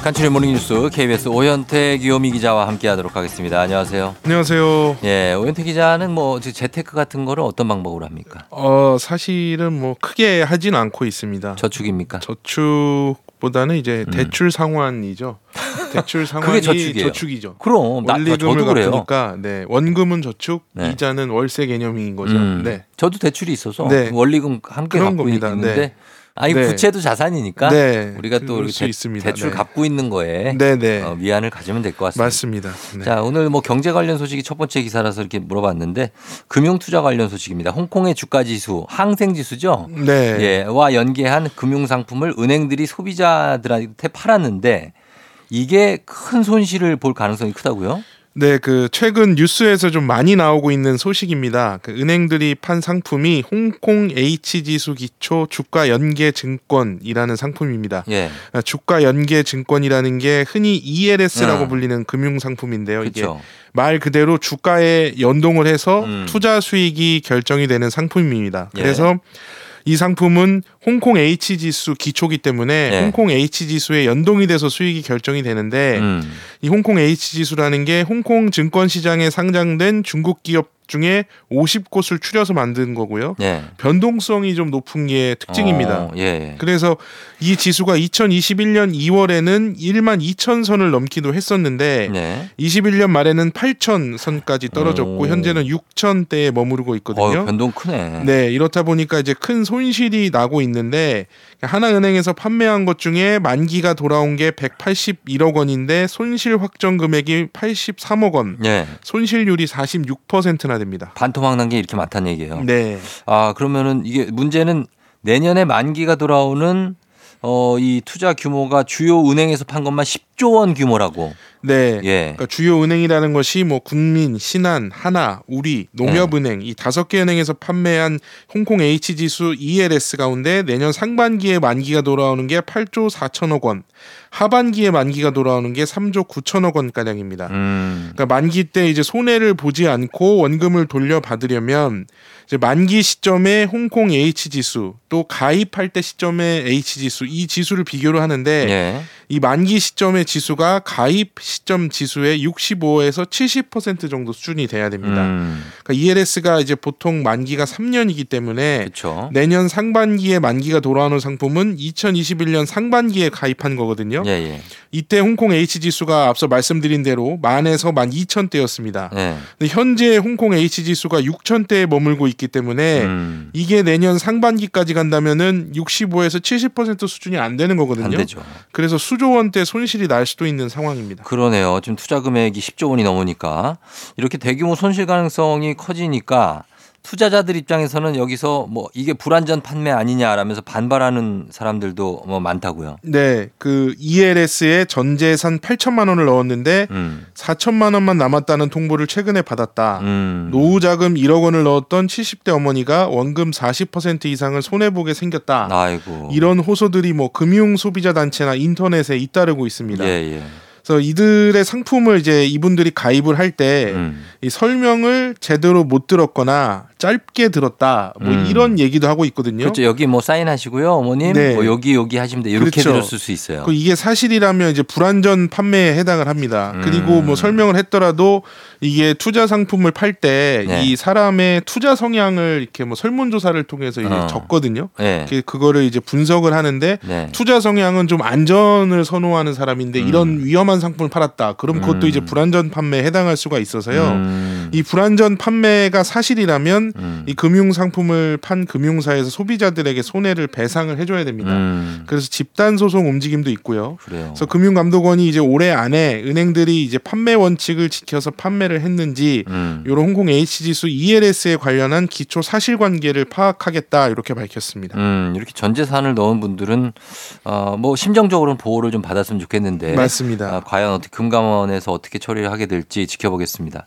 간추린 모닝뉴스 KBS 오현태 기요미 기자와 함께하도록 하겠습니다. 안녕하세요. 안녕하세요. 예, 오현태 기자는 뭐 재테크 같은 거를 어떤 방법으로 합니까? 어 사실은 뭐 크게 하진 않고 있습니다. 저축입니까? 저축보다는 이제 음. 대출 상환이죠. 대출 상환이 그게 저축이에요. 저축이죠. 그럼 나 원리금을. 갚으니까 네 원금은 저축, 네. 이자는 월세 개념인 거죠. 음, 네. 저도 대출이 있어서 네. 원리금 함께 갖고 겁니다. 있는데 네. 아니 네. 부채도 자산이니까 네. 우리가 또 이렇게 대. 대출 네. 갚고 있는 거에 네네 어, 위안을 가지면 될 것 같습니다. 맞습니다. 네. 자, 오늘 뭐 경제 관련 소식이 첫 번째 기사라서 이렇게 물어봤는데 금융 투자 관련 소식입니다. 홍콩의 주가 지수, 항생 지수죠? 네. 예, 와 연계한 금융 상품을 은행들이 소비자들한테 팔았는데 이게 큰 손실을 볼 가능성이 크다고요? 네, 그 최근 뉴스에서 좀 많이 나오고 있는 소식입니다. 그 은행들이 판 상품이 홍콩 H 지수 기초 주가 연계 증권이라는 상품입니다. 예. 아, 주가 연계 증권이라는 게 흔히 ELS라고 음. 불리는 금융 상품인데요. 이게 그렇죠. 말 그대로 주가에 연동을 해서 음. 투자 수익이 결정이 되는 상품입니다. 예. 그래서 이 상품은 홍콩 H 지수 기초기 때문에 예. 홍콩 H 지수에 연동이 돼서 수익이 결정이 되는데 음. 이 홍콩 H 지수라는 게 홍콩 증권 시장에 상장된 중국 기업 중에 50곳을 추려서 만든 거고요. 예. 변동성이 좀 높은 게 특징입니다. 어, 예, 예. 그래서 이 지수가 2021년 2월에는 1만 2천 선을 넘기도 했었는데 네. 21년 말에는 8천 선까지 떨어졌고 오. 현재는 6천 대에 머무르고 있거든요. 어, 변동 크네. 네, 이렇다 보니까 이제 큰 손실이 나고 있는데 하나은행에서 판매한 것 중에 만기가 돌아온 게 181억 원인데 손실 확정 금액이 83억 원. 예. 손실률이 46%나 됩니다. 반토막 난 게 이렇게 많다는 얘기예요. 네. 아, 그러면은 이게 문제는 내년에 만기가 돌아오는 어, 이 투자 규모가 주요 은행에서 판 것만 10조 원 규모라고. 네. 예. 그러니까 주요 은행이라는 것이 뭐 국민, 신한, 하나, 우리, 농협은행 네. 이 다섯 개 은행에서 판매한 홍콩 H 지수 ELS 가운데 내년 상반기에 만기가 돌아오는 게 8조 4천억 원, 하반기에 만기가 돌아오는 게 3조 9천억 원 가량입니다. 음. 그러니까 만기 때 이제 손해를 보지 않고 원금을 돌려받으려면 이제 만기 시점에 홍콩 H 지수 또 가입할 때 시점의 H 지수 이 지수를 비교를 하는데 예. 이 만기 시점의 지수가 가입 시점 지수의 65에서 70% 정도 수준이 돼야 됩니다. 음. 그러니까 ELS가 이제 보통 만기가 3년이기 때문에 그렇죠. 내년 상반기에 만기가 돌아오는 상품은 2021년 상반기에 가입한 거거든요. 예, 예. 이때 홍콩 H 지수가 앞서 말씀드린 대로 만에서 만 2천 대였습니다. 예. 근데 현재 홍콩 H 지수가 6천 대에 머물고 있기 때문에 음. 이게 내년 상반기까지 간다면은 65에서 70% 수준이 안 되는 거거든요. 안 되죠. 그래서 수조 원대 손실이 날 수도 있는 상황입니다. 그러네요. 지금 투자 금액이 10조 원이 넘으니까 이렇게 대규모 손실 가능성이 커지니까 투자자들 입장에서는 여기서 뭐 이게 불안전 판매 아니냐라면서 반발하는 사람들도 뭐 많다고요. 네, 그 ELS에 전 재산 8천만 원을 넣었는데 음. 4천만 원만 남았다는 통보를 최근에 받았다. 음. 노후 자금 1억 원을 넣었던 70대 어머니가 원금 40% 이상을 손해 보게 생겼다. 아이고. 이런 호소들이 뭐 금융 소비자 단체나 인터넷에 잇따르고 있습니다. 예, 예. 그래서 이들의 상품을 이제 이분들이 가입을 할 때이 음. 설명을 제대로 못 들었거나 짧게 들었다. 뭐 음. 이런 얘기도 하고 있거든요. 그렇죠. 여기 뭐 사인하시고요, 어머님. 네. 뭐 여기 여기 하시면 돼. 이렇게 그렇죠. 들었을 수 있어요. 그 이게 사실이라면 이제 불안전 판매에 해당을 합니다. 음. 그리고 뭐 설명을 했더라도 이게 투자 상품을 팔 때이 네. 사람의 투자 성향을 이렇게 뭐 설문 조사를 통해서 이제 어. 적거든요. 네. 그- 그거를 이제 분석을 하는데 네. 투자 성향은 좀 안전을 선호하는 사람인데 음. 이런 위험한 상품을 팔았다. 그럼 그것도 음. 이제 불안전 판매에 해당할 수가 있어서요. 음. 이 불안전 판매가 사실이라면 음. 이 금융 상품을 판 금융사에서 소비자들에게 손해를 배상을 해줘야 됩니다. 음. 그래서 집단 소송 움직임도 있고요. 그래요. 그래서 금융감독원이 이제 올해 안에 은행들이 이제 판매 원칙을 지켜서 판매를 했는지 음. 이런 홍콩 H 지수 ELS에 관련한 기초 사실관계를 파악하겠다 이렇게 밝혔습니다. 음, 이렇게 전 재산을 넣은 분들은 어, 뭐 심정적으로는 보호를 좀 받았으면 좋겠는데 맞습니다. 아, 과연 어떻게 금감원에서 어떻게 처리를 하게 될지 지켜보겠습니다.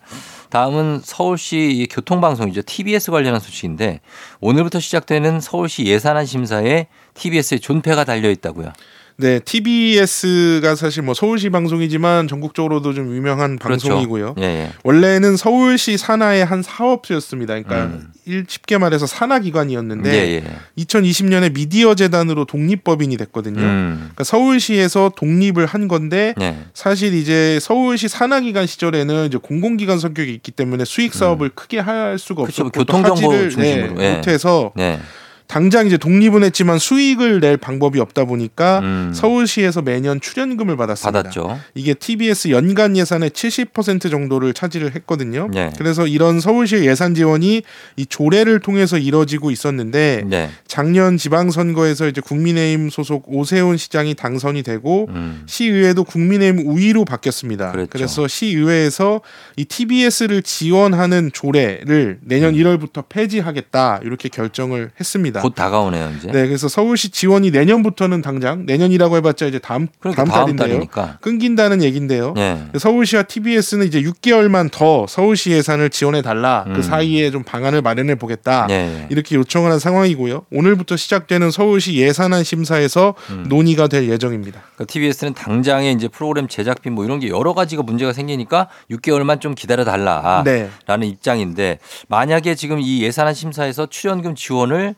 다음은 서울시 이 교통방송이죠. TBS 관련한 소식인데 오늘부터 시작되는 서울시 예산안 심사에 TBS의 존폐가 달려 있다고요. 네, TBS가 사실 뭐 서울시 방송이지만 전국적으로도 좀 유명한 그렇죠. 방송이고요. 예, 예. 원래는 서울시 산하의 한 사업소였습니다. 그러니까 음. 일 쉽게 말해서 산하 기관이었는데 예, 예. 2020년에 미디어 재단으로 독립법인이 됐거든요. 음. 그러니까 서울시에서 독립을 한 건데 예. 사실 이제 서울시 산하 기관 시절에는 이제 공공기관 성격이 있기 때문에 수익 사업을 크게 할 수가 음. 없었고 교통정보 중심으로. 예. 못해서 네. 당장 이제 독립은 했지만 수익을 낼 방법이 없다 보니까 음. 서울시에서 매년 출연금을 받았습니다. 받았죠. 이게 TBS 연간 예산의 70% 정도를 차지를 했거든요. 네. 그래서 이런 서울시 예산 지원이 이 조례를 통해서 이뤄지고 있었는데 네. 작년 지방선거에서 이제 국민의힘 소속 오세훈 시장이 당선이 되고 음. 시의회도 국민의힘 우위로 바뀌었습니다. 그랬죠. 그래서 시의회에서 이 TBS를 지원하는 조례를 내년 음. 1월부터 폐지하겠다 이렇게 결정을 했습니다. 곧 다가오네요, 이제. 네, 그래서 서울시 지원이 내년부터는 당장 내년이라고 해봤자 이제 다음 그러니까 다음, 다음 달인데요. 달이니까. 끊긴다는 얘긴데요. 예. 서울시와 TBS는 이제 6개월만 더 서울시 예산을 지원해 달라. 음. 그 사이에 좀 방안을 마련해 보겠다. 예, 예. 이렇게 요청을 한 상황이고요. 오늘부터 시작되는 서울시 예산안 심사에서 음. 논의가 될 예정입니다. 그러니까 TBS는 당장에 이제 프로그램 제작비 뭐 이런 게 여러 가지가 문제가 생기니까 6개월만 좀 기다려 달라라는 네. 입장인데 만약에 지금 이 예산안 심사에서 출연금 지원을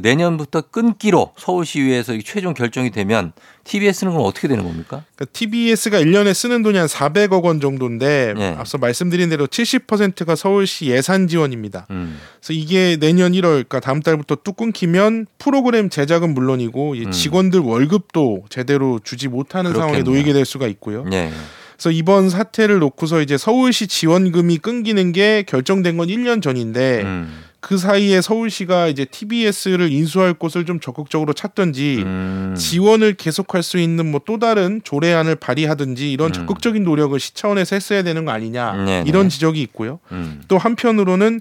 내년부터 끊기로 서울시의회에서 최종 결정이 되면 TBS는 그럼 어떻게 되는 겁니까? 그러니까 TBS가 1년에 쓰는 돈이 한 400억 원 정도인데 네. 앞서 말씀드린 대로 70%가 서울시 예산 지원입니다. 음. 그래서 이게 내년 1월 그러니까 다음 달부터 뚝 끊기면 프로그램 제작은 물론이고 이 음. 직원들 월급도 제대로 주지 못하는 상황에 그렇겠네요. 놓이게 될 수가 있고요. 예. 그래서 이번 사태를 놓고서 이제 서울시 지원금이 끊기는 게 결정된 건 1년 전인데 음. 그 사이에 서울시가 이제 TBS를 인수할 곳을 좀 적극적으로 찾던지 음. 지원을 계속할 수 있는 뭐 또 다른 조례안을 발의하든지 이런 음. 적극적인 노력을 시차원에서 했어야 되는 거 아니냐 네네. 이런 지적이 있고요. 음. 또 한편으로는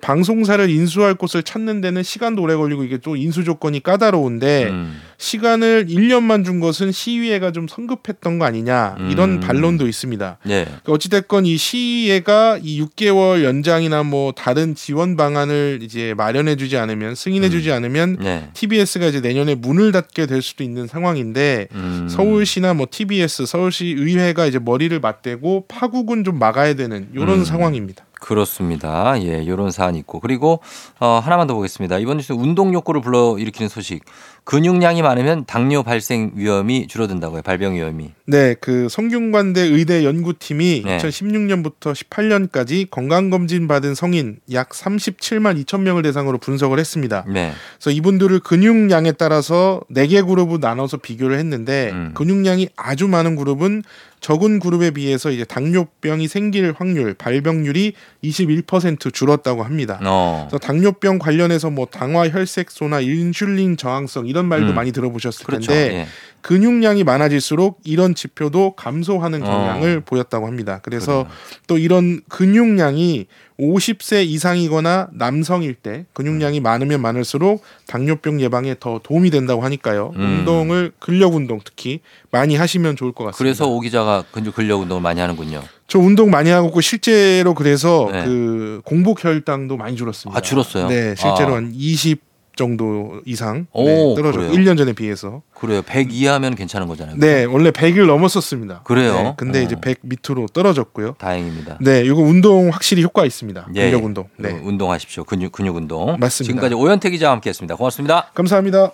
방송사를 인수할 곳을 찾는 데는 시간도 오래 걸리고 이게 또 인수 조건이 까다로운데 음. 시간을 1년만 준 것은 시의회가 좀 성급했던 거 아니냐 이런 음. 반론도 있습니다. 예. 그러니까 어찌 됐건 이 시의회가 이 6개월 연장이나 뭐 다른 지원 방안을 이제 마련해 주지 않으면 승인해 주지 않으면 네. TBS가 이제 내년에 문을 닫게 될 수도 있는 상황인데 음. 서울시나 뭐 TBS, 서울시 의회가 이제 머리를 맞대고 파국은 좀 막아야 되는 이런 음. 상황입니다. 그렇습니다. 예, 이런 사안이 있고 그리고 어, 하나만 더 보겠습니다. 이번 뉴스 운동 욕구를 불러 일으키는 소식. 근육량이 많으면 당뇨 발생 위험이 줄어든다고요. 발병 위험이. 네, 그 성균관대 의대 연구팀이 네. 2016년부터 18년까지 건강검진 받은 성인 약 37만 2천 명을 대상으로 분석을 했습니다. 네. 그래서 이분들을 근육량에 따라서 네개 그룹으로 나눠서 비교를 했는데 음. 근육량이 아주 많은 그룹은 적은 그룹에 비해서 이제 당뇨병이 생길 확률, 발병률이 21% 줄었다고 합니다. 어. 그래서 당뇨병 관련해서 뭐 당화 혈색소나 인슐린 저항성 이런 말도 음. 많이 들어보셨을 그렇죠. 텐데 예. 근육량이 많아질수록 이런 지표도 감소하는 경향을 어. 보였다고 합니다. 그래서 그래요. 또 이런 근육량이 50세 이상이거나 남성일 때 근육량이 많으면 많을수록 당뇨병 예방에 더 도움이 된다고 하니까요. 음. 운동을 근력 운동 특히 많이 하시면 좋을 것 같습니다. 그래서 오 기자가 근육 근력 운동을 많이 하는군요. 저 운동 많이 하고 있고 실제로 그래서 네. 그 공복 혈당도 많이 줄었습니다. 아, 줄었어요? 네, 실제로 아. 한 20 정도 이상 오, 네, 떨어졌고 그래요? 1년 전에 비해서 그래요. 100 이하면 괜찮은 거잖아요. 네 원래 100을 넘었었습니다. 그래요? 네, 근데 어. 이제 100 밑으로 떨어졌고요. 다행입니다. 네 이거 운동 확실히 효과 있습니다. 예, 근력 운동. 네. 네 운동하십시오. 근육 근육 운동. 맞습니다. 지금까지 오현태 기자와 함께했습니다. 고맙습니다. 감사합니다.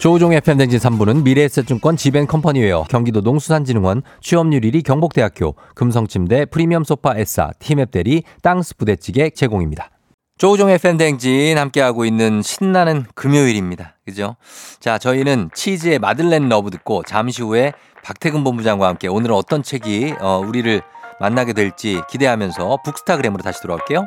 조우종의 FM댕진 3부는 미래에셋증권 지벤컴퍼니웨어 경기도 농수산진흥원 취업률 1위 경북대학교 금성침대 프리미엄 소파 에싸 티맵 대리 땅스 부대찌개 제공입니다. 조우종의 FM댕진 함께하고 있는 신나는 금요일입니다. 그죠? 자, 저희는 치즈의 Madeleine Love 듣고 잠시 후에 박태근 본부장과 함께 오늘은 어떤 책이 어, 우리를 만나게 될지 기대하면서 북스타그램으로 다시 돌아올게요.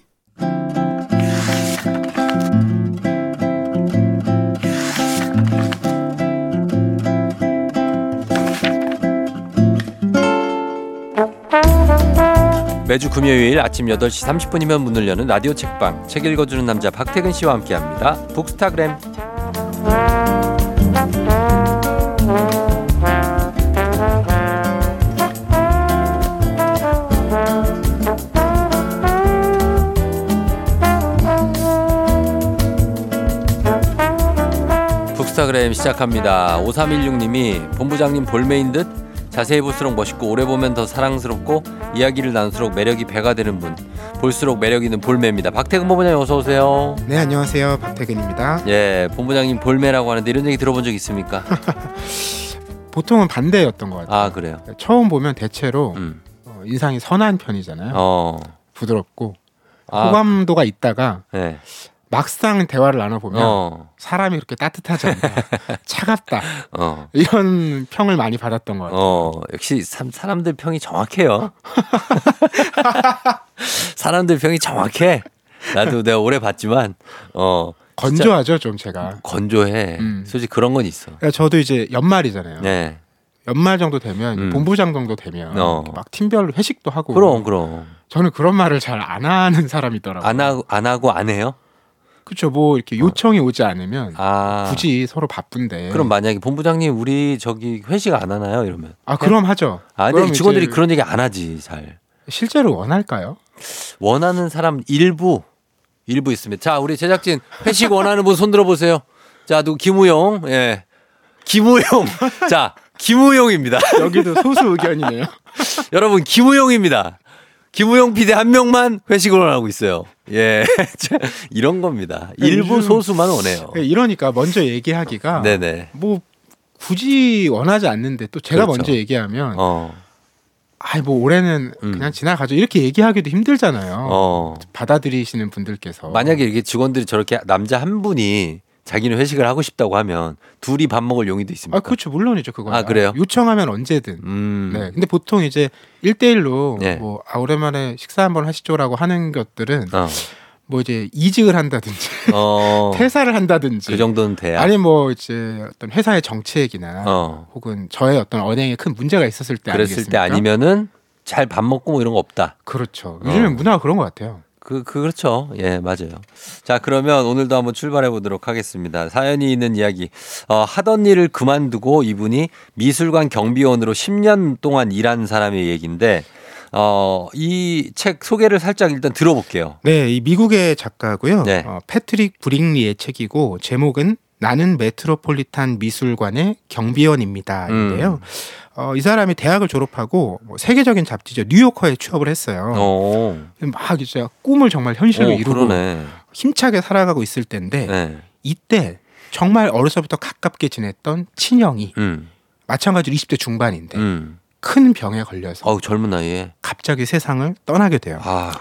매주 금요일 아침 8시 30분이면 문을 여는 라디오 책방 책 읽어주는 남자 박태근 씨와 함께합니다. 북스타그램 북스타그램 시작합니다. 5316님이 본부장님 볼메인 듯 자세히 볼수록 멋있고 오래 보면 더 사랑스럽고 이야기를 나눌수록 매력이 배가 되는 분 볼수록 매력 있는 볼매입니다. 박태근 본부장님 어서 오세요. 네 안녕하세요 박태근입니다. 예, 본부장님 볼매라고 하는데 이런 얘기 들어본 적 있습니까? 보통은 반대였던 것 같아요. 아 그래요. 처음 보면 대체로 음. 어, 인상이 선한 편이잖아요. 어. 부드럽고 아, 호감도가 있다가 네. 막상 대화를 나눠보면 어. 사람이 그렇게 따뜻하지 않다, 차갑다 어. 이런 평을 많이 받았던 것 같아요. 어, 역시 사, 사람들 평이 정확해요. 사람들 평이 정확해. 나도 내가 오래 봤지만 어 건조하죠 좀 제가. 건조해. 음. 솔직히 그런 건 있어. 그러니까 저도 이제 연말이잖아요. 네. 연말 정도 되면 음. 본부장 정도 되면 어. 막 팀별 회식도 하고. 그럼 그럼 저는 그런 말을 잘 안 하는 사람이더라고요. 안 하고 안 하고 안 해요? 그렇죠. 뭐 이렇게 요청이 오지 않으면 아 굳이 서로 바쁜데. 그럼 만약에 본부장님 우리 저기 회식 안 하나요? 이러면 아 그럼 하죠. 아 근데 직원들이 그런 얘기 안 하지 잘 실제로 원할까요? 원하는 사람 일부 일부 있습니다. 자 우리 제작진 회식 원하는 분 손 들어 보세요. 자 누구 김우용 예 김우용 자 김우용입니다. 여기도 소수 의견이네요. 여러분 김우용입니다. 김우용 PD 한 명만 회식을 원하고 있어요. 예 자, 이런 겁니다. 일부 요즘- 소수만 원해요. 네, 이러니까 먼저 얘기하기가 네네. 뭐 굳이 원하지 않는데 또 제가 그렇죠. 먼저 얘기하면 어, 아이 뭐 올해는 음. 그냥 지나가죠 이렇게 얘기하기도 힘들잖아요. 어. 받아들이시는 분들께서 만약에 이렇게 직원들이 저렇게 남자 한 분이 자기는 회식을 하고 싶다고 하면 둘이 밥 먹을 용의도 있습니까? 아 그렇죠 물론이죠 그거 아, 그래요? 요청하면 언제든 음. 네 근데 보통 이제 1대1로 네. 뭐 아, 오랜만에 식사 한번 하시죠라고 하는 것들은 어. 뭐 이제 이직을 한다든지 어. 퇴사를 한다든지 그 정도는 돼야. 아니 뭐 이제 어떤 회사의 정책이나 어. 혹은 저의 어떤 언행에 큰 문제가 있었을 때 그랬을 때 아니겠습니까? 아니면은 잘 밥 먹고 뭐 이런 거 없다. 그렇죠. 요즘에 어. 문화가 그런 것 같아요. 그, 그, 그렇죠. 예, 맞아요. 자, 그러면 오늘도 한번 출발해 보도록 하겠습니다. 사연이 있는 이야기. 어, 하던 일을 그만두고 이분이 미술관 경비원으로 10년 동안 일한 사람의 얘기인데, 어, 이 책 소개를 살짝 일단 들어볼게요. 네, 이 미국의 작가고요. 네. 어, 패트릭 브링리의 책이고 제목은 나는 메트로폴리탄 미술관의 경비원입니다인데요. 음. 어, 이 사람이 대학을 졸업하고 뭐 세계적인 잡지죠 뉴요커에 취업을 했어요. 어, 막 이제 꿈을 정말 현실로 어, 이루고 그러네. 힘차게 살아가고 있을 때인데 네. 이때 정말 어려서부터 가깝게 지냈던 친형이 음, 마찬가지로 20대 중반인데 음. 큰 병에 걸려서 어우, 젊은 나이에. 갑자기 세상을 떠나게 돼요. 아,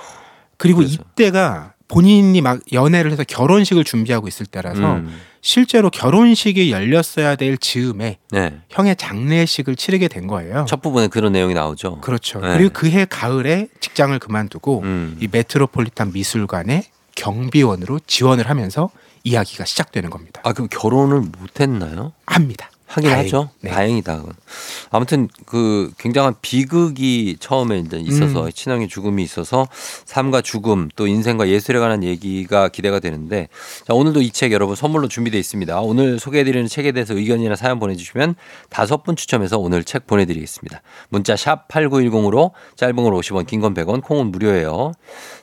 그리고 그래서. 이때가 본인이 막 연애를 해서 결혼식을 준비하고 있을 때라서 음. 실제로 결혼식이 열렸어야 될 즈음에 네. 형의 장례식을 치르게 된 거예요. 첫 부분에 그런 내용이 나오죠. 그렇죠. 네. 그리고 그해 가을에 직장을 그만두고 음. 이 메트로폴리탄 미술관의 경비원으로 지원을 하면서 이야기가 시작되는 겁니다. 아 그럼 결혼을 못했나요? 합니다. 하긴 다행히. 하죠. 네. 다행이다. 아무튼 그 굉장한 비극이 처음에 이제 있어서 음. 친형의 죽음이 있어서 삶과 죽음 또 인생과 예술에 관한 얘기가 기대가 되는데 자 오늘도 이 책 여러분 선물로 준비되어 있습니다. 오늘 소개해드리는 책에 대해서 의견이나 사연 보내주시면 다섯 분 추첨해서 오늘 책 보내드리겠습니다. 문자 샵 #8910으로 짧은 걸 50원, 긴 건 100원, 콩은 무료예요.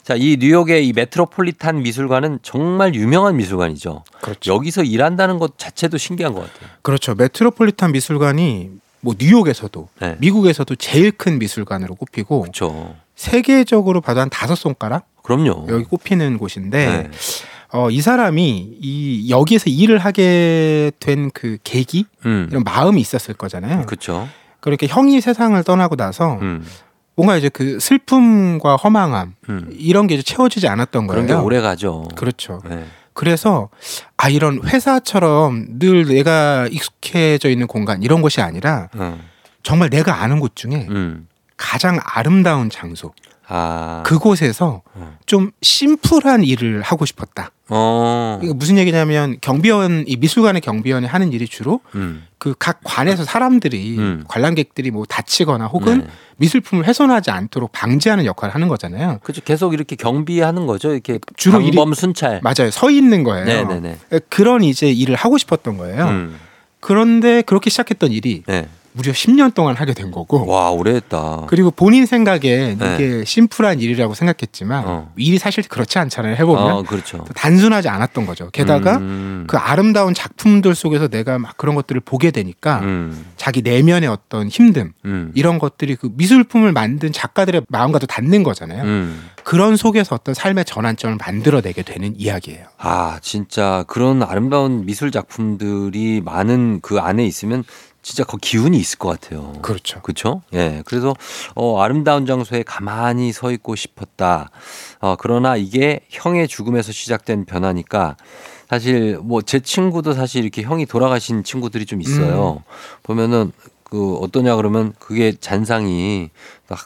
자 이 뉴욕의 이 메트로폴리탄 미술관은 정말 유명한 미술관이죠. 그렇죠. 여기서 일한다는 것 자체도 신기한 것 같아요. 그렇죠. 메트 로폴리탄 미술관이 뭐 뉴욕에서도 네. 미국에서도 제일 큰 미술관으로 꼽히고 그렇죠. 세계적으로 봐도 한 다섯 손가락 그럼요. 여기 꼽히는 곳인데 네. 어, 이 사람이 이 여기에서 일을 하게 된 그 계기 음. 이런 마음이 있었을 거잖아요. 그렇죠. 그렇게 형이 세상을 떠나고 나서 음. 뭔가 이제 그 슬픔과 허망함 음. 이런 게 이제 채워지지 않았던 거예요. 그런 게 오래 가죠. 그렇죠. 네. 그래서 아 이런 회사처럼 늘 내가 익숙해져 있는 공간 이런 곳이 아니라 음. 정말 내가 아는 곳 중에 음. 가장 아름다운 장소 아. 그곳에서 음. 좀 심플한 일을 하고 싶었다. 어. 이게 무슨 얘기냐면 경비원 이 미술관의 경비원이 하는 일이 주로 음. 그각 관에서 사람들이 음. 관람객들이 뭐 다치거나 혹은 네. 미술품을 훼손하지 않도록 방지하는 역할을 하는 거잖아요. 그죠. 계속 이렇게 경비하는 거죠. 이렇게 주로 방범 순찰. 맞아요. 서 있는 거예요. 네네네. 그런 이제 일을 하고 싶었던 거예요. 음. 그런데 그렇게 시작했던 일이 네. 무려 10년 동안 하게 된 거고 와 오래했다. 그리고 본인 생각엔 네. 이게 심플한 일이라고 생각했지만 어. 일이 사실 그렇지 않잖아요. 해보면 어, 그렇죠. 단순하지 않았던 거죠. 게다가 음. 그 아름다운 작품들 속에서 내가 막 그런 것들을 보게 되니까 음. 자기 내면의 어떤 힘듦 음. 이런 것들이 그 미술품을 만든 작가들의 마음과도 닿는 거잖아요. 음. 그런 속에서 어떤 삶의 전환점을 만들어내게 되는 이야기예요. 아 진짜 그런 아름다운 미술 작품들이 많은 그 안에 있으면 진짜 그 기운이 있을 것 같아요. 그렇죠. 그렇죠? 예. 그래서 어 아름다운 장소에 가만히 서 있고 싶었다. 어 그러나 이게 형의 죽음에서 시작된 변화니까 사실 뭐 제 친구도 사실 이렇게 형이 돌아가신 친구들이 좀 있어요. 보면은 그 어떠냐 그러면 그게 잔상이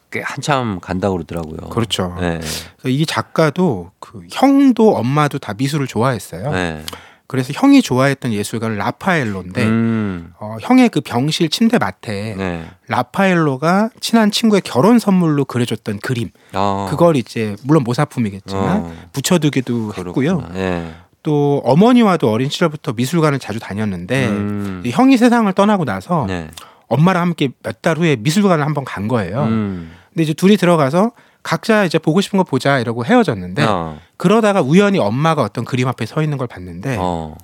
꽤 한참 간다고 그러더라고요. 그렇죠. 네. 이 작가도 그 형도 엄마도 다 미술을 좋아했어요. 네. 그래서 형이 좋아했던 예술가는 라파엘로인데 음. 어, 형의 그 병실 침대 맡에 네. 라파엘로가 친한 친구의 결혼 선물로 그려줬던 그림 아. 그걸 이제 물론 모사품이겠지만 어. 붙여두기도 했고요. 그렇구나. 예. 또 어머니와도 어린 시절부터 미술관을 자주 다녔는데 음. 이 형이 세상을 떠나고 나서 네. 엄마랑 함께 몇 달 후에 미술관을 한번 간 거예요. 음. 근데 이제 둘이 들어가서 각자 이제 보고 싶은 거 보자 이러고 헤어졌는데 어. 그러다가 우연히 엄마가 어떤 그림 앞에 서 있는 걸 봤는데 어.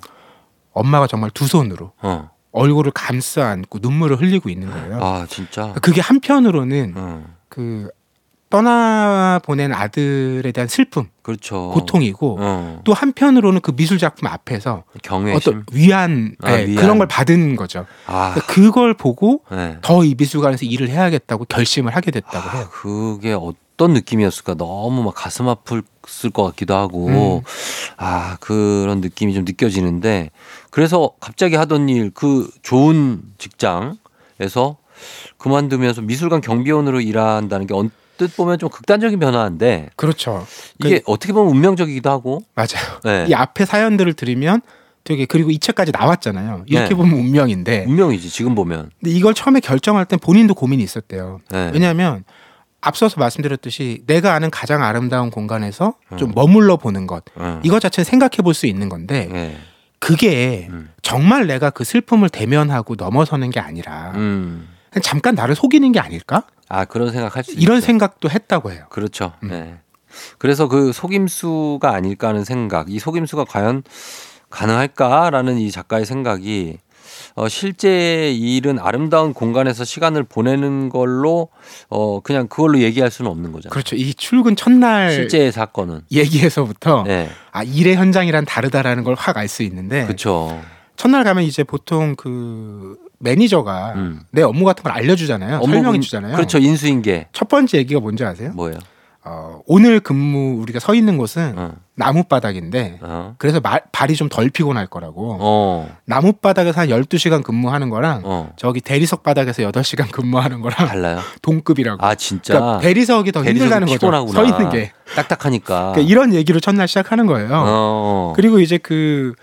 엄마가 정말 두 손으로 어. 얼굴을 감싸 안고 눈물을 흘리고 있는 거예요. 아 진짜. 그게 한편으로는 어. 그 떠나 보낸 아들에 대한 슬픔, 그렇죠. 고통이고 어. 또 한편으로는 그 미술 작품 앞에서 경외심. 어떤 위안, 아, 네, 위안. 그런 걸 받은 거죠. 아. 그러니까 그걸 보고 네. 더이 미술관에서 일을 해야겠다고 결심을 하게 됐다고 해요. 아, 그게 어떤 느낌이었을까? 너무 막 가슴 아플 것 같기도 하고, 음. 아, 그런 느낌이 좀 느껴지는데, 그래서 갑자기 하던 일, 그 좋은 직장에서 그만두면서 미술관 경비원으로 일한다는 게 언뜻 보면 좀 극단적인 변화인데, 그렇죠. 이게 어떻게 보면 운명적이기도 하고, 맞아요. 네. 이 앞에 사연들을 들으면 되게 그리고 이 책까지 나왔잖아요. 이렇게 네. 보면 운명인데 운명이지, 지금 보면. 근데 이걸 처음에 결정할 땐 본인도 고민이 있었대요. 네. 왜냐하면 앞서서 말씀드렸듯이 내가 아는 가장 아름다운 공간에서 좀 음. 머물러 보는 것 어. 이것 자체는 생각해 볼 수 있는 건데 네. 그게 음. 정말 내가 그 슬픔을 대면하고 넘어서는 게 아니라 음. 잠깐 나를 속이는 게 아닐까? 아, 그런 생각 할수 있죠. 이런 생각도 했다고 해요. 그렇죠. 음. 네. 그래서 그 속임수가 아닐까 하는 생각, 이 속임수가 과연 가능할까라는 이 작가의 생각이 어, 실제 일은 아름다운 공간에서 시간을 보내는 걸로 어, 그냥 그걸로 얘기할 수는 없는 거잖아요. 그렇죠. 이 출근 첫날 실제의 사건은. 얘기에서부터 네. 아 일의 현장이란 다르다라는 걸 확 알 수 있는데 그렇죠. 첫날 가면 이제 보통 그 매니저가 음. 내 업무 같은 걸 알려주잖아요. 업무 설명해 분- 주잖아요. 그렇죠. 인수인계. 첫 번째 얘기가 뭔지 아세요? 뭐예요? 어, 오늘 근무 우리가 서 있는 곳은 어. 나무 바닥인데 어. 그래서 말, 발이 좀 덜 피곤할 거라고. 어. 나무 바닥에서 한 12시간 근무하는 거랑 어. 저기 대리석 바닥에서 8시간 근무하는 거랑 달라요? 동급이라고. 아 진짜. 그러니까 대리석이 더 대리석이 힘들다는 거죠. 서 있는 게. 딱딱하니까. 그러니까 이런 얘기로 첫날 시작하는 거예요. 어. 그리고 이제 그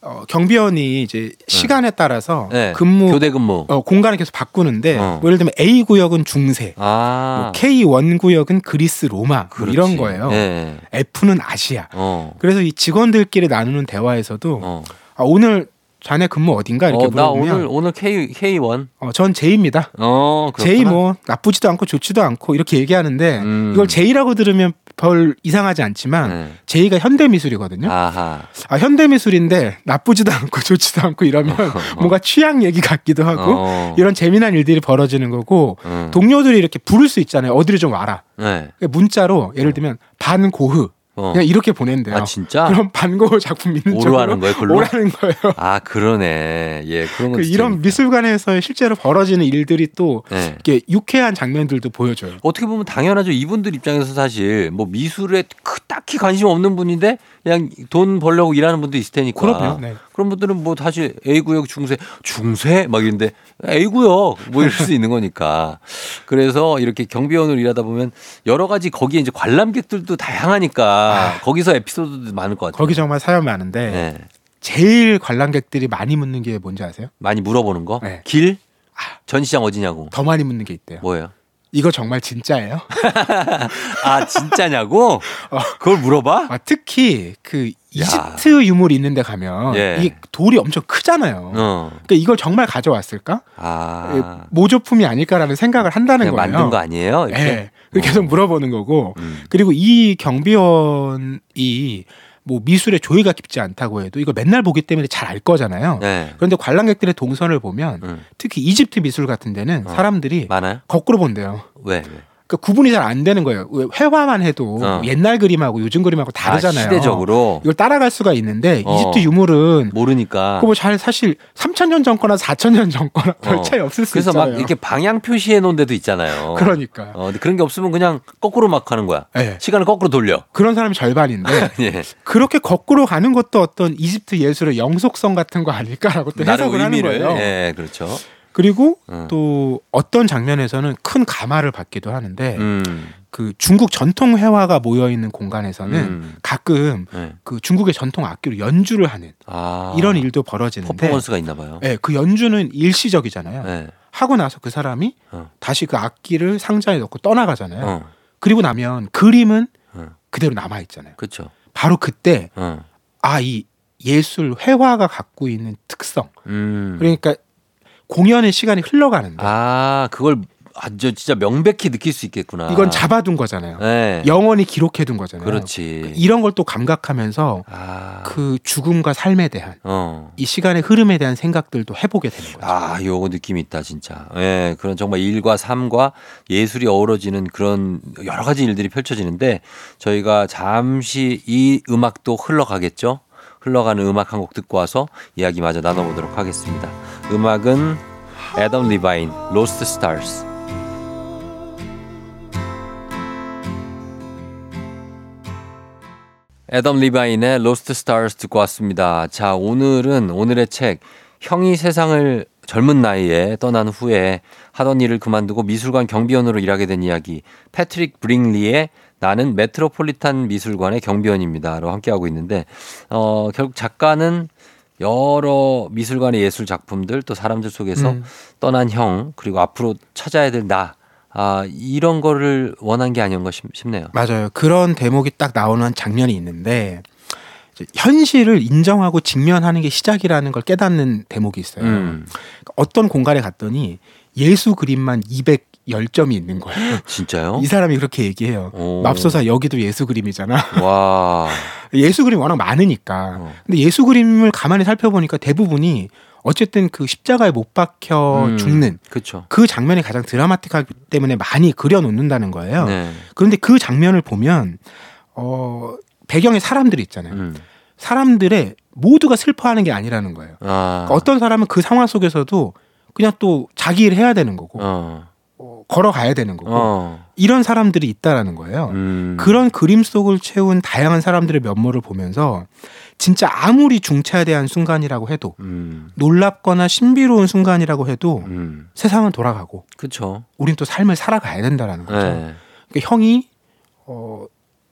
어, 경비원이 이제 시간에 따라서 네. 근무 교대 근무. 어, 공간을 계속 바꾸는데 어. 뭐 예를 들면 A 구역은 중세, 아. 뭐 K1 구역은 그리스 로마 뭐. 이런 거예요. 예. F는 아시아. 어. 그래서 이 직원들끼리 나누는 대화에서도 어. 아, 오늘 자네 근무 어딘가 이렇게 어, 나 물어보면 오늘 오늘 K K1. 어, 전 J입니다. 어, 그렇구나. J 뭐 나쁘지도 않고 좋지도 않고 이렇게 얘기하는데 음. 이걸 J라고 들으면 별 이상하지 않지만 네. J가 현대 미술이거든요. 아하. 아, 현대 미술인데 나쁘지도 않고 좋지도 않고 이러면 뭔가 취향 얘기 같기도 하고 어. 이런 재미난 일들이 벌어지는 거고 음. 동료들이 이렇게 부를 수 있잖아요. 어디를 좀 와라. 네. 문자로 예를 들면 반고흐 어. 그냥 이렇게 보낸대요. 아 진짜? 그럼 반고흐 작품 쪽으로 하는 거예요, 글로? 오라는 거예요. 아 그러네. 예, 그런 거그 이런 미술관에서 실제로 벌어지는 일들이 또 네. 이렇게 유쾌한 장면들도 보여줘요. 어떻게 보면 당연하죠. 이분들 입장에서 사실 뭐 미술에 크- 딱히 관심 없는 분인데 그냥 돈 벌려고 일하는 분도 있을 테니까. 그럼요. 네. 그런 분들은 뭐 사실 A 구역 중세 중세 막 이런데 A 구역 뭐 이럴 수 있는 거니까. 그래서 이렇게 경비원으로 일하다 보면 여러 가지 거기에 이제 관람객들도 다양하니까 거기서 에피소드도 많을 것 같아요. 아. 거기 정말 사연 많은데 네. 제일 관람객들이 많이 묻는 게 뭔지 아세요? 많이 물어보는 거. 네. 길? 전시장 어디냐고. 더 많이 묻는 게 있대요. 뭐예요? 이거 정말 진짜예요? 아 진짜냐고? 어. 그걸 물어봐? 아, 특히 그 이집트 유물이 있는 데 가면 예. 이 돌이 엄청 크잖아요. 어. 그러니까 이걸 정말 가져왔을까? 아. 예, 모조품이 아닐까라는 생각을 한다는 거예요. 만든 거 아니에요? 이렇게? 예. 계속 물어보는 거고 음. 그리고 이 경비원이 뭐 미술에 조예가 깊지 않다고 해도 이거 맨날 보기 때문에 잘 알 거잖아요. 네. 그런데 관람객들의 동선을 보면 음. 특히 이집트 미술 같은 데는 어. 사람들이 많아요? 거꾸로 본대요. 왜? 왜? 그러니까 구분이 잘 안 되는 거예요. 왜 회화만 해도 어. 옛날 그림하고 요즘 그림하고 다르잖아요. 아, 시대적으로 이걸 따라갈 수가 있는데 어. 이집트 유물은 모르니까. 그거 뭐잘 사실 3천년 전 거나 4천년 전 거나 별 어. 차이 없을 수 그래서 있잖아요. 막 이렇게 방향 표시해 놓은 데도 있잖아요. 그러니까. 어, 근데 그런 게 없으면 그냥 거꾸로 막 하는 거야. 예. 시간을 거꾸로 돌려. 그런 사람이 절반인데 예. 그렇게 거꾸로 가는 것도 어떤 이집트 예술의 영속성 같은 거 아닐까라고 또 해석을 하는. 거예요. 예, 그렇죠. 그리고 음. 또 어떤 장면에서는 큰 가마를 받기도 하는데 음. 그 중국 전통 회화가 모여 있는 공간에서는 음. 가끔 네. 그 중국의 전통 악기로 연주를 하는 아. 이런 일도 벌어지는데 퍼포먼스가 있나 봐요. 네, 그 연주는 일시적이잖아요. 네. 하고 나서 그 사람이 어. 다시 그 악기를 상자에 넣고 떠나가잖아요. 어. 그리고 나면 그림은 어. 그대로 남아 있잖아요. 그렇죠. 바로 그때 어. 아이 예술 회화가 갖고 있는 특성 음. 그러니까 공연의 시간이 흘러가는데 아, 그걸 아주 진짜 명백히 느낄 수 있겠구나. 이건 잡아둔 거잖아요. 네. 영원히 기록해둔 거잖아요. 그렇지. 이런 걸 또 감각하면서 아. 그 죽음과 삶에 대한 어. 이 시간의 흐름에 대한 생각들도 해보게 되는 거죠. 아, 요거 느낌이 있다, 진짜. 예, 그런 정말 일과 삶과 예술이 어우러지는 그런 여러 가지 일들이 펼쳐지는데 저희가 잠시 이 음악도 흘러가겠죠? 흘러가는 음악 한 곡 듣고 와서 이야기 마저 나눠보도록 하겠습니다. 음악은 애덤 리바인, Lost Stars. 애덤 리바인의 Lost Stars 듣고 왔습니다. 자, 오늘은 오늘의 책 형이 세상을 젊은 나이에 떠난 후에 하던 일을 그만두고 미술관 경비원으로 일하게 된 이야기 패트릭 브링리의 나는 메트로폴리탄 미술관의 경비원입니다로 함께하고 있는데 어 결국 작가는 여러 미술관의 예술 작품들 또 사람들 속에서 음. 떠난 형 그리고 앞으로 찾아야 될 나 아, 이런 거를 원한 게 아니었가 싶, 싶네요. 맞아요. 그런 대목이 딱 나오는 장면이 있는데 현실을 인정하고 직면하는 게 시작이라는 걸 깨닫는 대목이 있어요. 음, 그러니까 어떤 공간에 갔더니 예수 그림만 210점이 있는 거예요. 진짜요? 이 사람이 그렇게 얘기해요. 오. 맙소사 여기도 예수 그림이잖아. 와. 예수 그림이 워낙 많으니까. 어. 근데 예수 그림을 가만히 살펴보니까 대부분이 어쨌든 그 십자가에 못 박혀 음, 죽는 그렇죠. 그 장면이 가장 드라마틱하기 때문에 많이 그려놓는다는 거예요. 네. 그런데 그 장면을 보면 어 배경에 사람들이 있잖아요. 음. 사람들의 모두가 슬퍼하는 게 아니라는 거예요. 아. 그러니까 어떤 사람은 그 상황 속에서도 그냥 또 자기 일 해야 되는 거고 어. 어, 걸어가야 되는 거고 어. 이런 사람들이 있다라는 거예요. 음. 그런 그림 속을 채운 다양한 사람들의 면모를 보면서 진짜 아무리 중차대한 순간이라고 해도 음. 놀랍거나 신비로운 순간이라고 해도 음. 세상은 돌아가고 그쵸. 우린 또 삶을 살아가야 된다라는 거죠. 네. 그러니까 형이 어,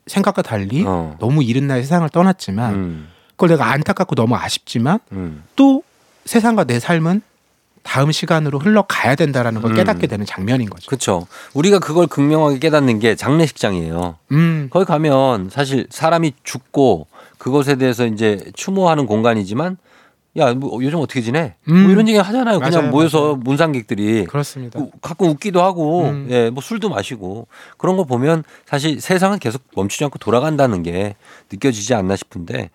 생각과 달리 어. 너무 이른 나이 세상을 떠났지만 음. 그걸 내가 안타깝고 너무 아쉽지만 음. 또 세상과 내 삶은 다음 시간으로 흘러가야 된다라는 걸 음. 깨닫게 되는 장면인 거죠. 그쵸. 우리가 그걸 극명하게 깨닫는 게 장례식장이에요. 음, 거기 가면 사실 사람이 죽고 그것에 대해서 이제 추모하는 공간이지만 야, 뭐 요즘 어떻게 지내? 음. 뭐 이런 얘기 하잖아요. 그냥 맞아요, 모여서 맞아요. 문상객들이 그렇습니다. 우- 가끔 웃기도 하고, 음. 예, 뭐 술도 마시고 그런 거 보면 사실 세상은 계속 멈추지 않고 돌아간다는 게 느껴지지 않나 싶은데,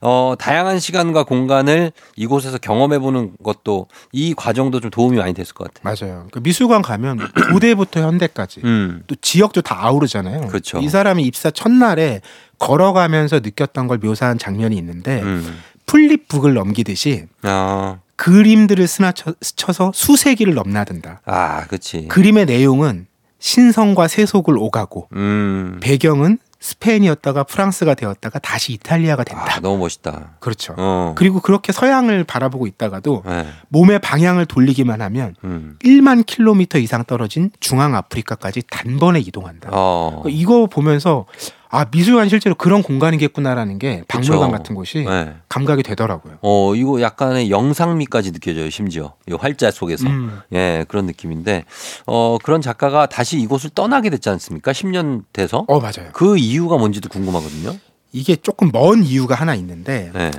어, 다양한 시간과 공간을 이곳에서 경험해보는 것도 이 과정도 좀 도움이 많이 됐을 것 같아요. 맞아요. 그 미술관 가면 고대부터 현대까지 음, 또 지역도 다 아우르잖아요. 그렇죠. 이 사람이 입사 첫날에 걸어가면서 느꼈던 걸 묘사한 장면이 있는데 음, 플립북을 넘기듯이 아, 그림들을 스나쳐, 스쳐서 수세기를 넘나든다. 아, 그치. 그림의 내용은 신성과 세속을 오가고 음, 배경은 스페인이었다가 프랑스가 되었다가 다시 이탈리아가 된다. 아, 너무 멋있다. 그렇죠. 어, 그리고 그렇게 서양을 바라보고 있다가도 네, 몸의 방향을 돌리기만 하면 음, 1만 킬로미터 이상 떨어진 중앙 아프리카까지 단번에 이동한다. 어, 그러니까 이거 보면서 아 미술관 실제로 그런 공간이겠구나라는 게 박물관 그쵸. 같은 곳이 네. 감각이 되더라고요. 어, 이거 약간의 영상미까지 느껴져요, 심지어. 이 활자 속에서. 음. 예, 그런 느낌인데, 어, 그런 작가가 다시 이곳을 떠나게 됐지 않습니까? 10년 돼서? 어 맞아요. 그 이유가 뭔지도 궁금하거든요. 이게 조금 먼 이유가 하나 있는데 네.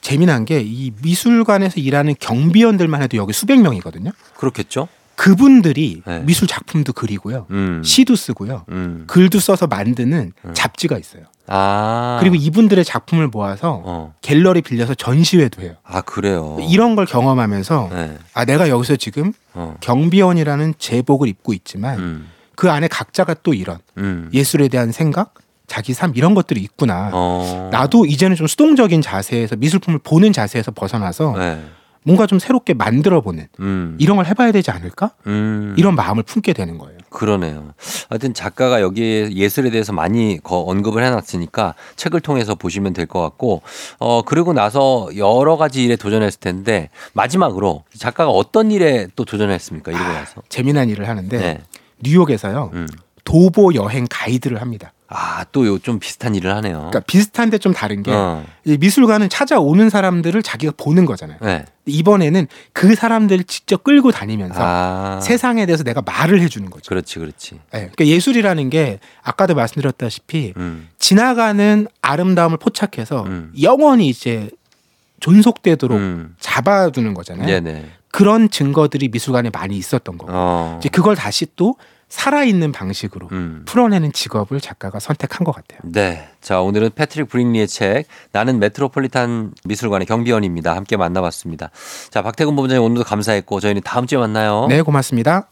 재미난 게 이 미술관에서 일하는 경비원들만 해도 여기 수백 명이거든요. 그렇겠죠? 그분들이 네. 미술 작품도 그리고요. 음. 시도 쓰고요. 음. 글도 써서 만드는 음. 잡지가 있어요. 아. 그리고 이분들의 작품을 모아서 어. 갤러리 빌려서 전시회도 해요. 아, 그래요. 이런 걸 경험하면서 네. 아 내가 여기서 지금 어. 경비원이라는 제복을 입고 있지만 음. 그 안에 각자가 또 이런 음. 예술에 대한 생각, 자기 삶 이런 것들이 있구나. 어. 나도 이제는 좀 수동적인 자세에서 미술품을 보는 자세에서 벗어나서 네. 뭔가 좀 새롭게 만들어보는 음. 이런 걸 해봐야 되지 않을까? 음. 이런 마음을 품게 되는 거예요. 그러네요. 하여튼 작가가 여기에 예술에 대해서 많이 거- 언급을 해놨으니까 책을 통해서 보시면 될 것 같고, 어, 그리고 나서 여러 가지 일에 도전했을 텐데, 마지막으로 작가가 어떤 일에 또 도전했습니까? 이러고 나서. 재미난 일을 하는데 네. 뉴욕에서요 음. 도보 여행 가이드를 합니다. 아, 또요좀 비슷한 일을 하네요. 그러니까 비슷한데 좀 다른 게 어. 이 미술관은 찾아오는 사람들을 자기가 보는 거잖아요. 네. 이번에는 그 사람들을 직접 끌고 다니면서 아. 세상에 대해서 내가 말을 해주는 거죠. 그렇지, 그렇지. 네, 그러니까 예술이라는 게 아까도 말씀드렸다시피 음. 지나가는 아름다움을 포착해서 음. 영원히 이제 존속되도록 음. 잡아두는 거잖아요. 네네. 그런 증거들이 미술관에 많이 있었던 거고 어. 이제 그걸 다시 또 살아있는 방식으로 음. 풀어내는 직업을 작가가 선택한 것 같아요. 네. 자, 오늘은 패트릭 브링리의 책, 나는 메트로폴리탄 미술관의 경비원입니다. 함께 만나봤습니다. 자, 박태근 본부장님 오늘도 감사했고, 저희는 다음 주에 만나요. 네, 고맙습니다.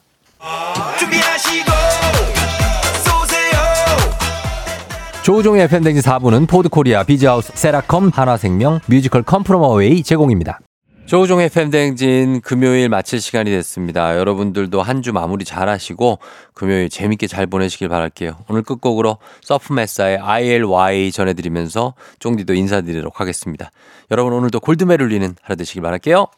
조우종의 FM댕진 4부는 포드코리아, 비즈하우스, 세라컴, 한화생명, 뮤지컬 Come From Away 제공입니다. 조우종의 FM댕진 금요일 마칠 시간이 됐습니다. 여러분들도 한 주 마무리 잘 하시고 금요일 재밌게 잘 보내시길 바랄게요. 오늘 끝곡으로 서프메사의 ILY 전해드리면서 쫑디도 인사드리도록 하겠습니다. 여러분 오늘도 골드멜 울리는 하루 되시길 바랄게요.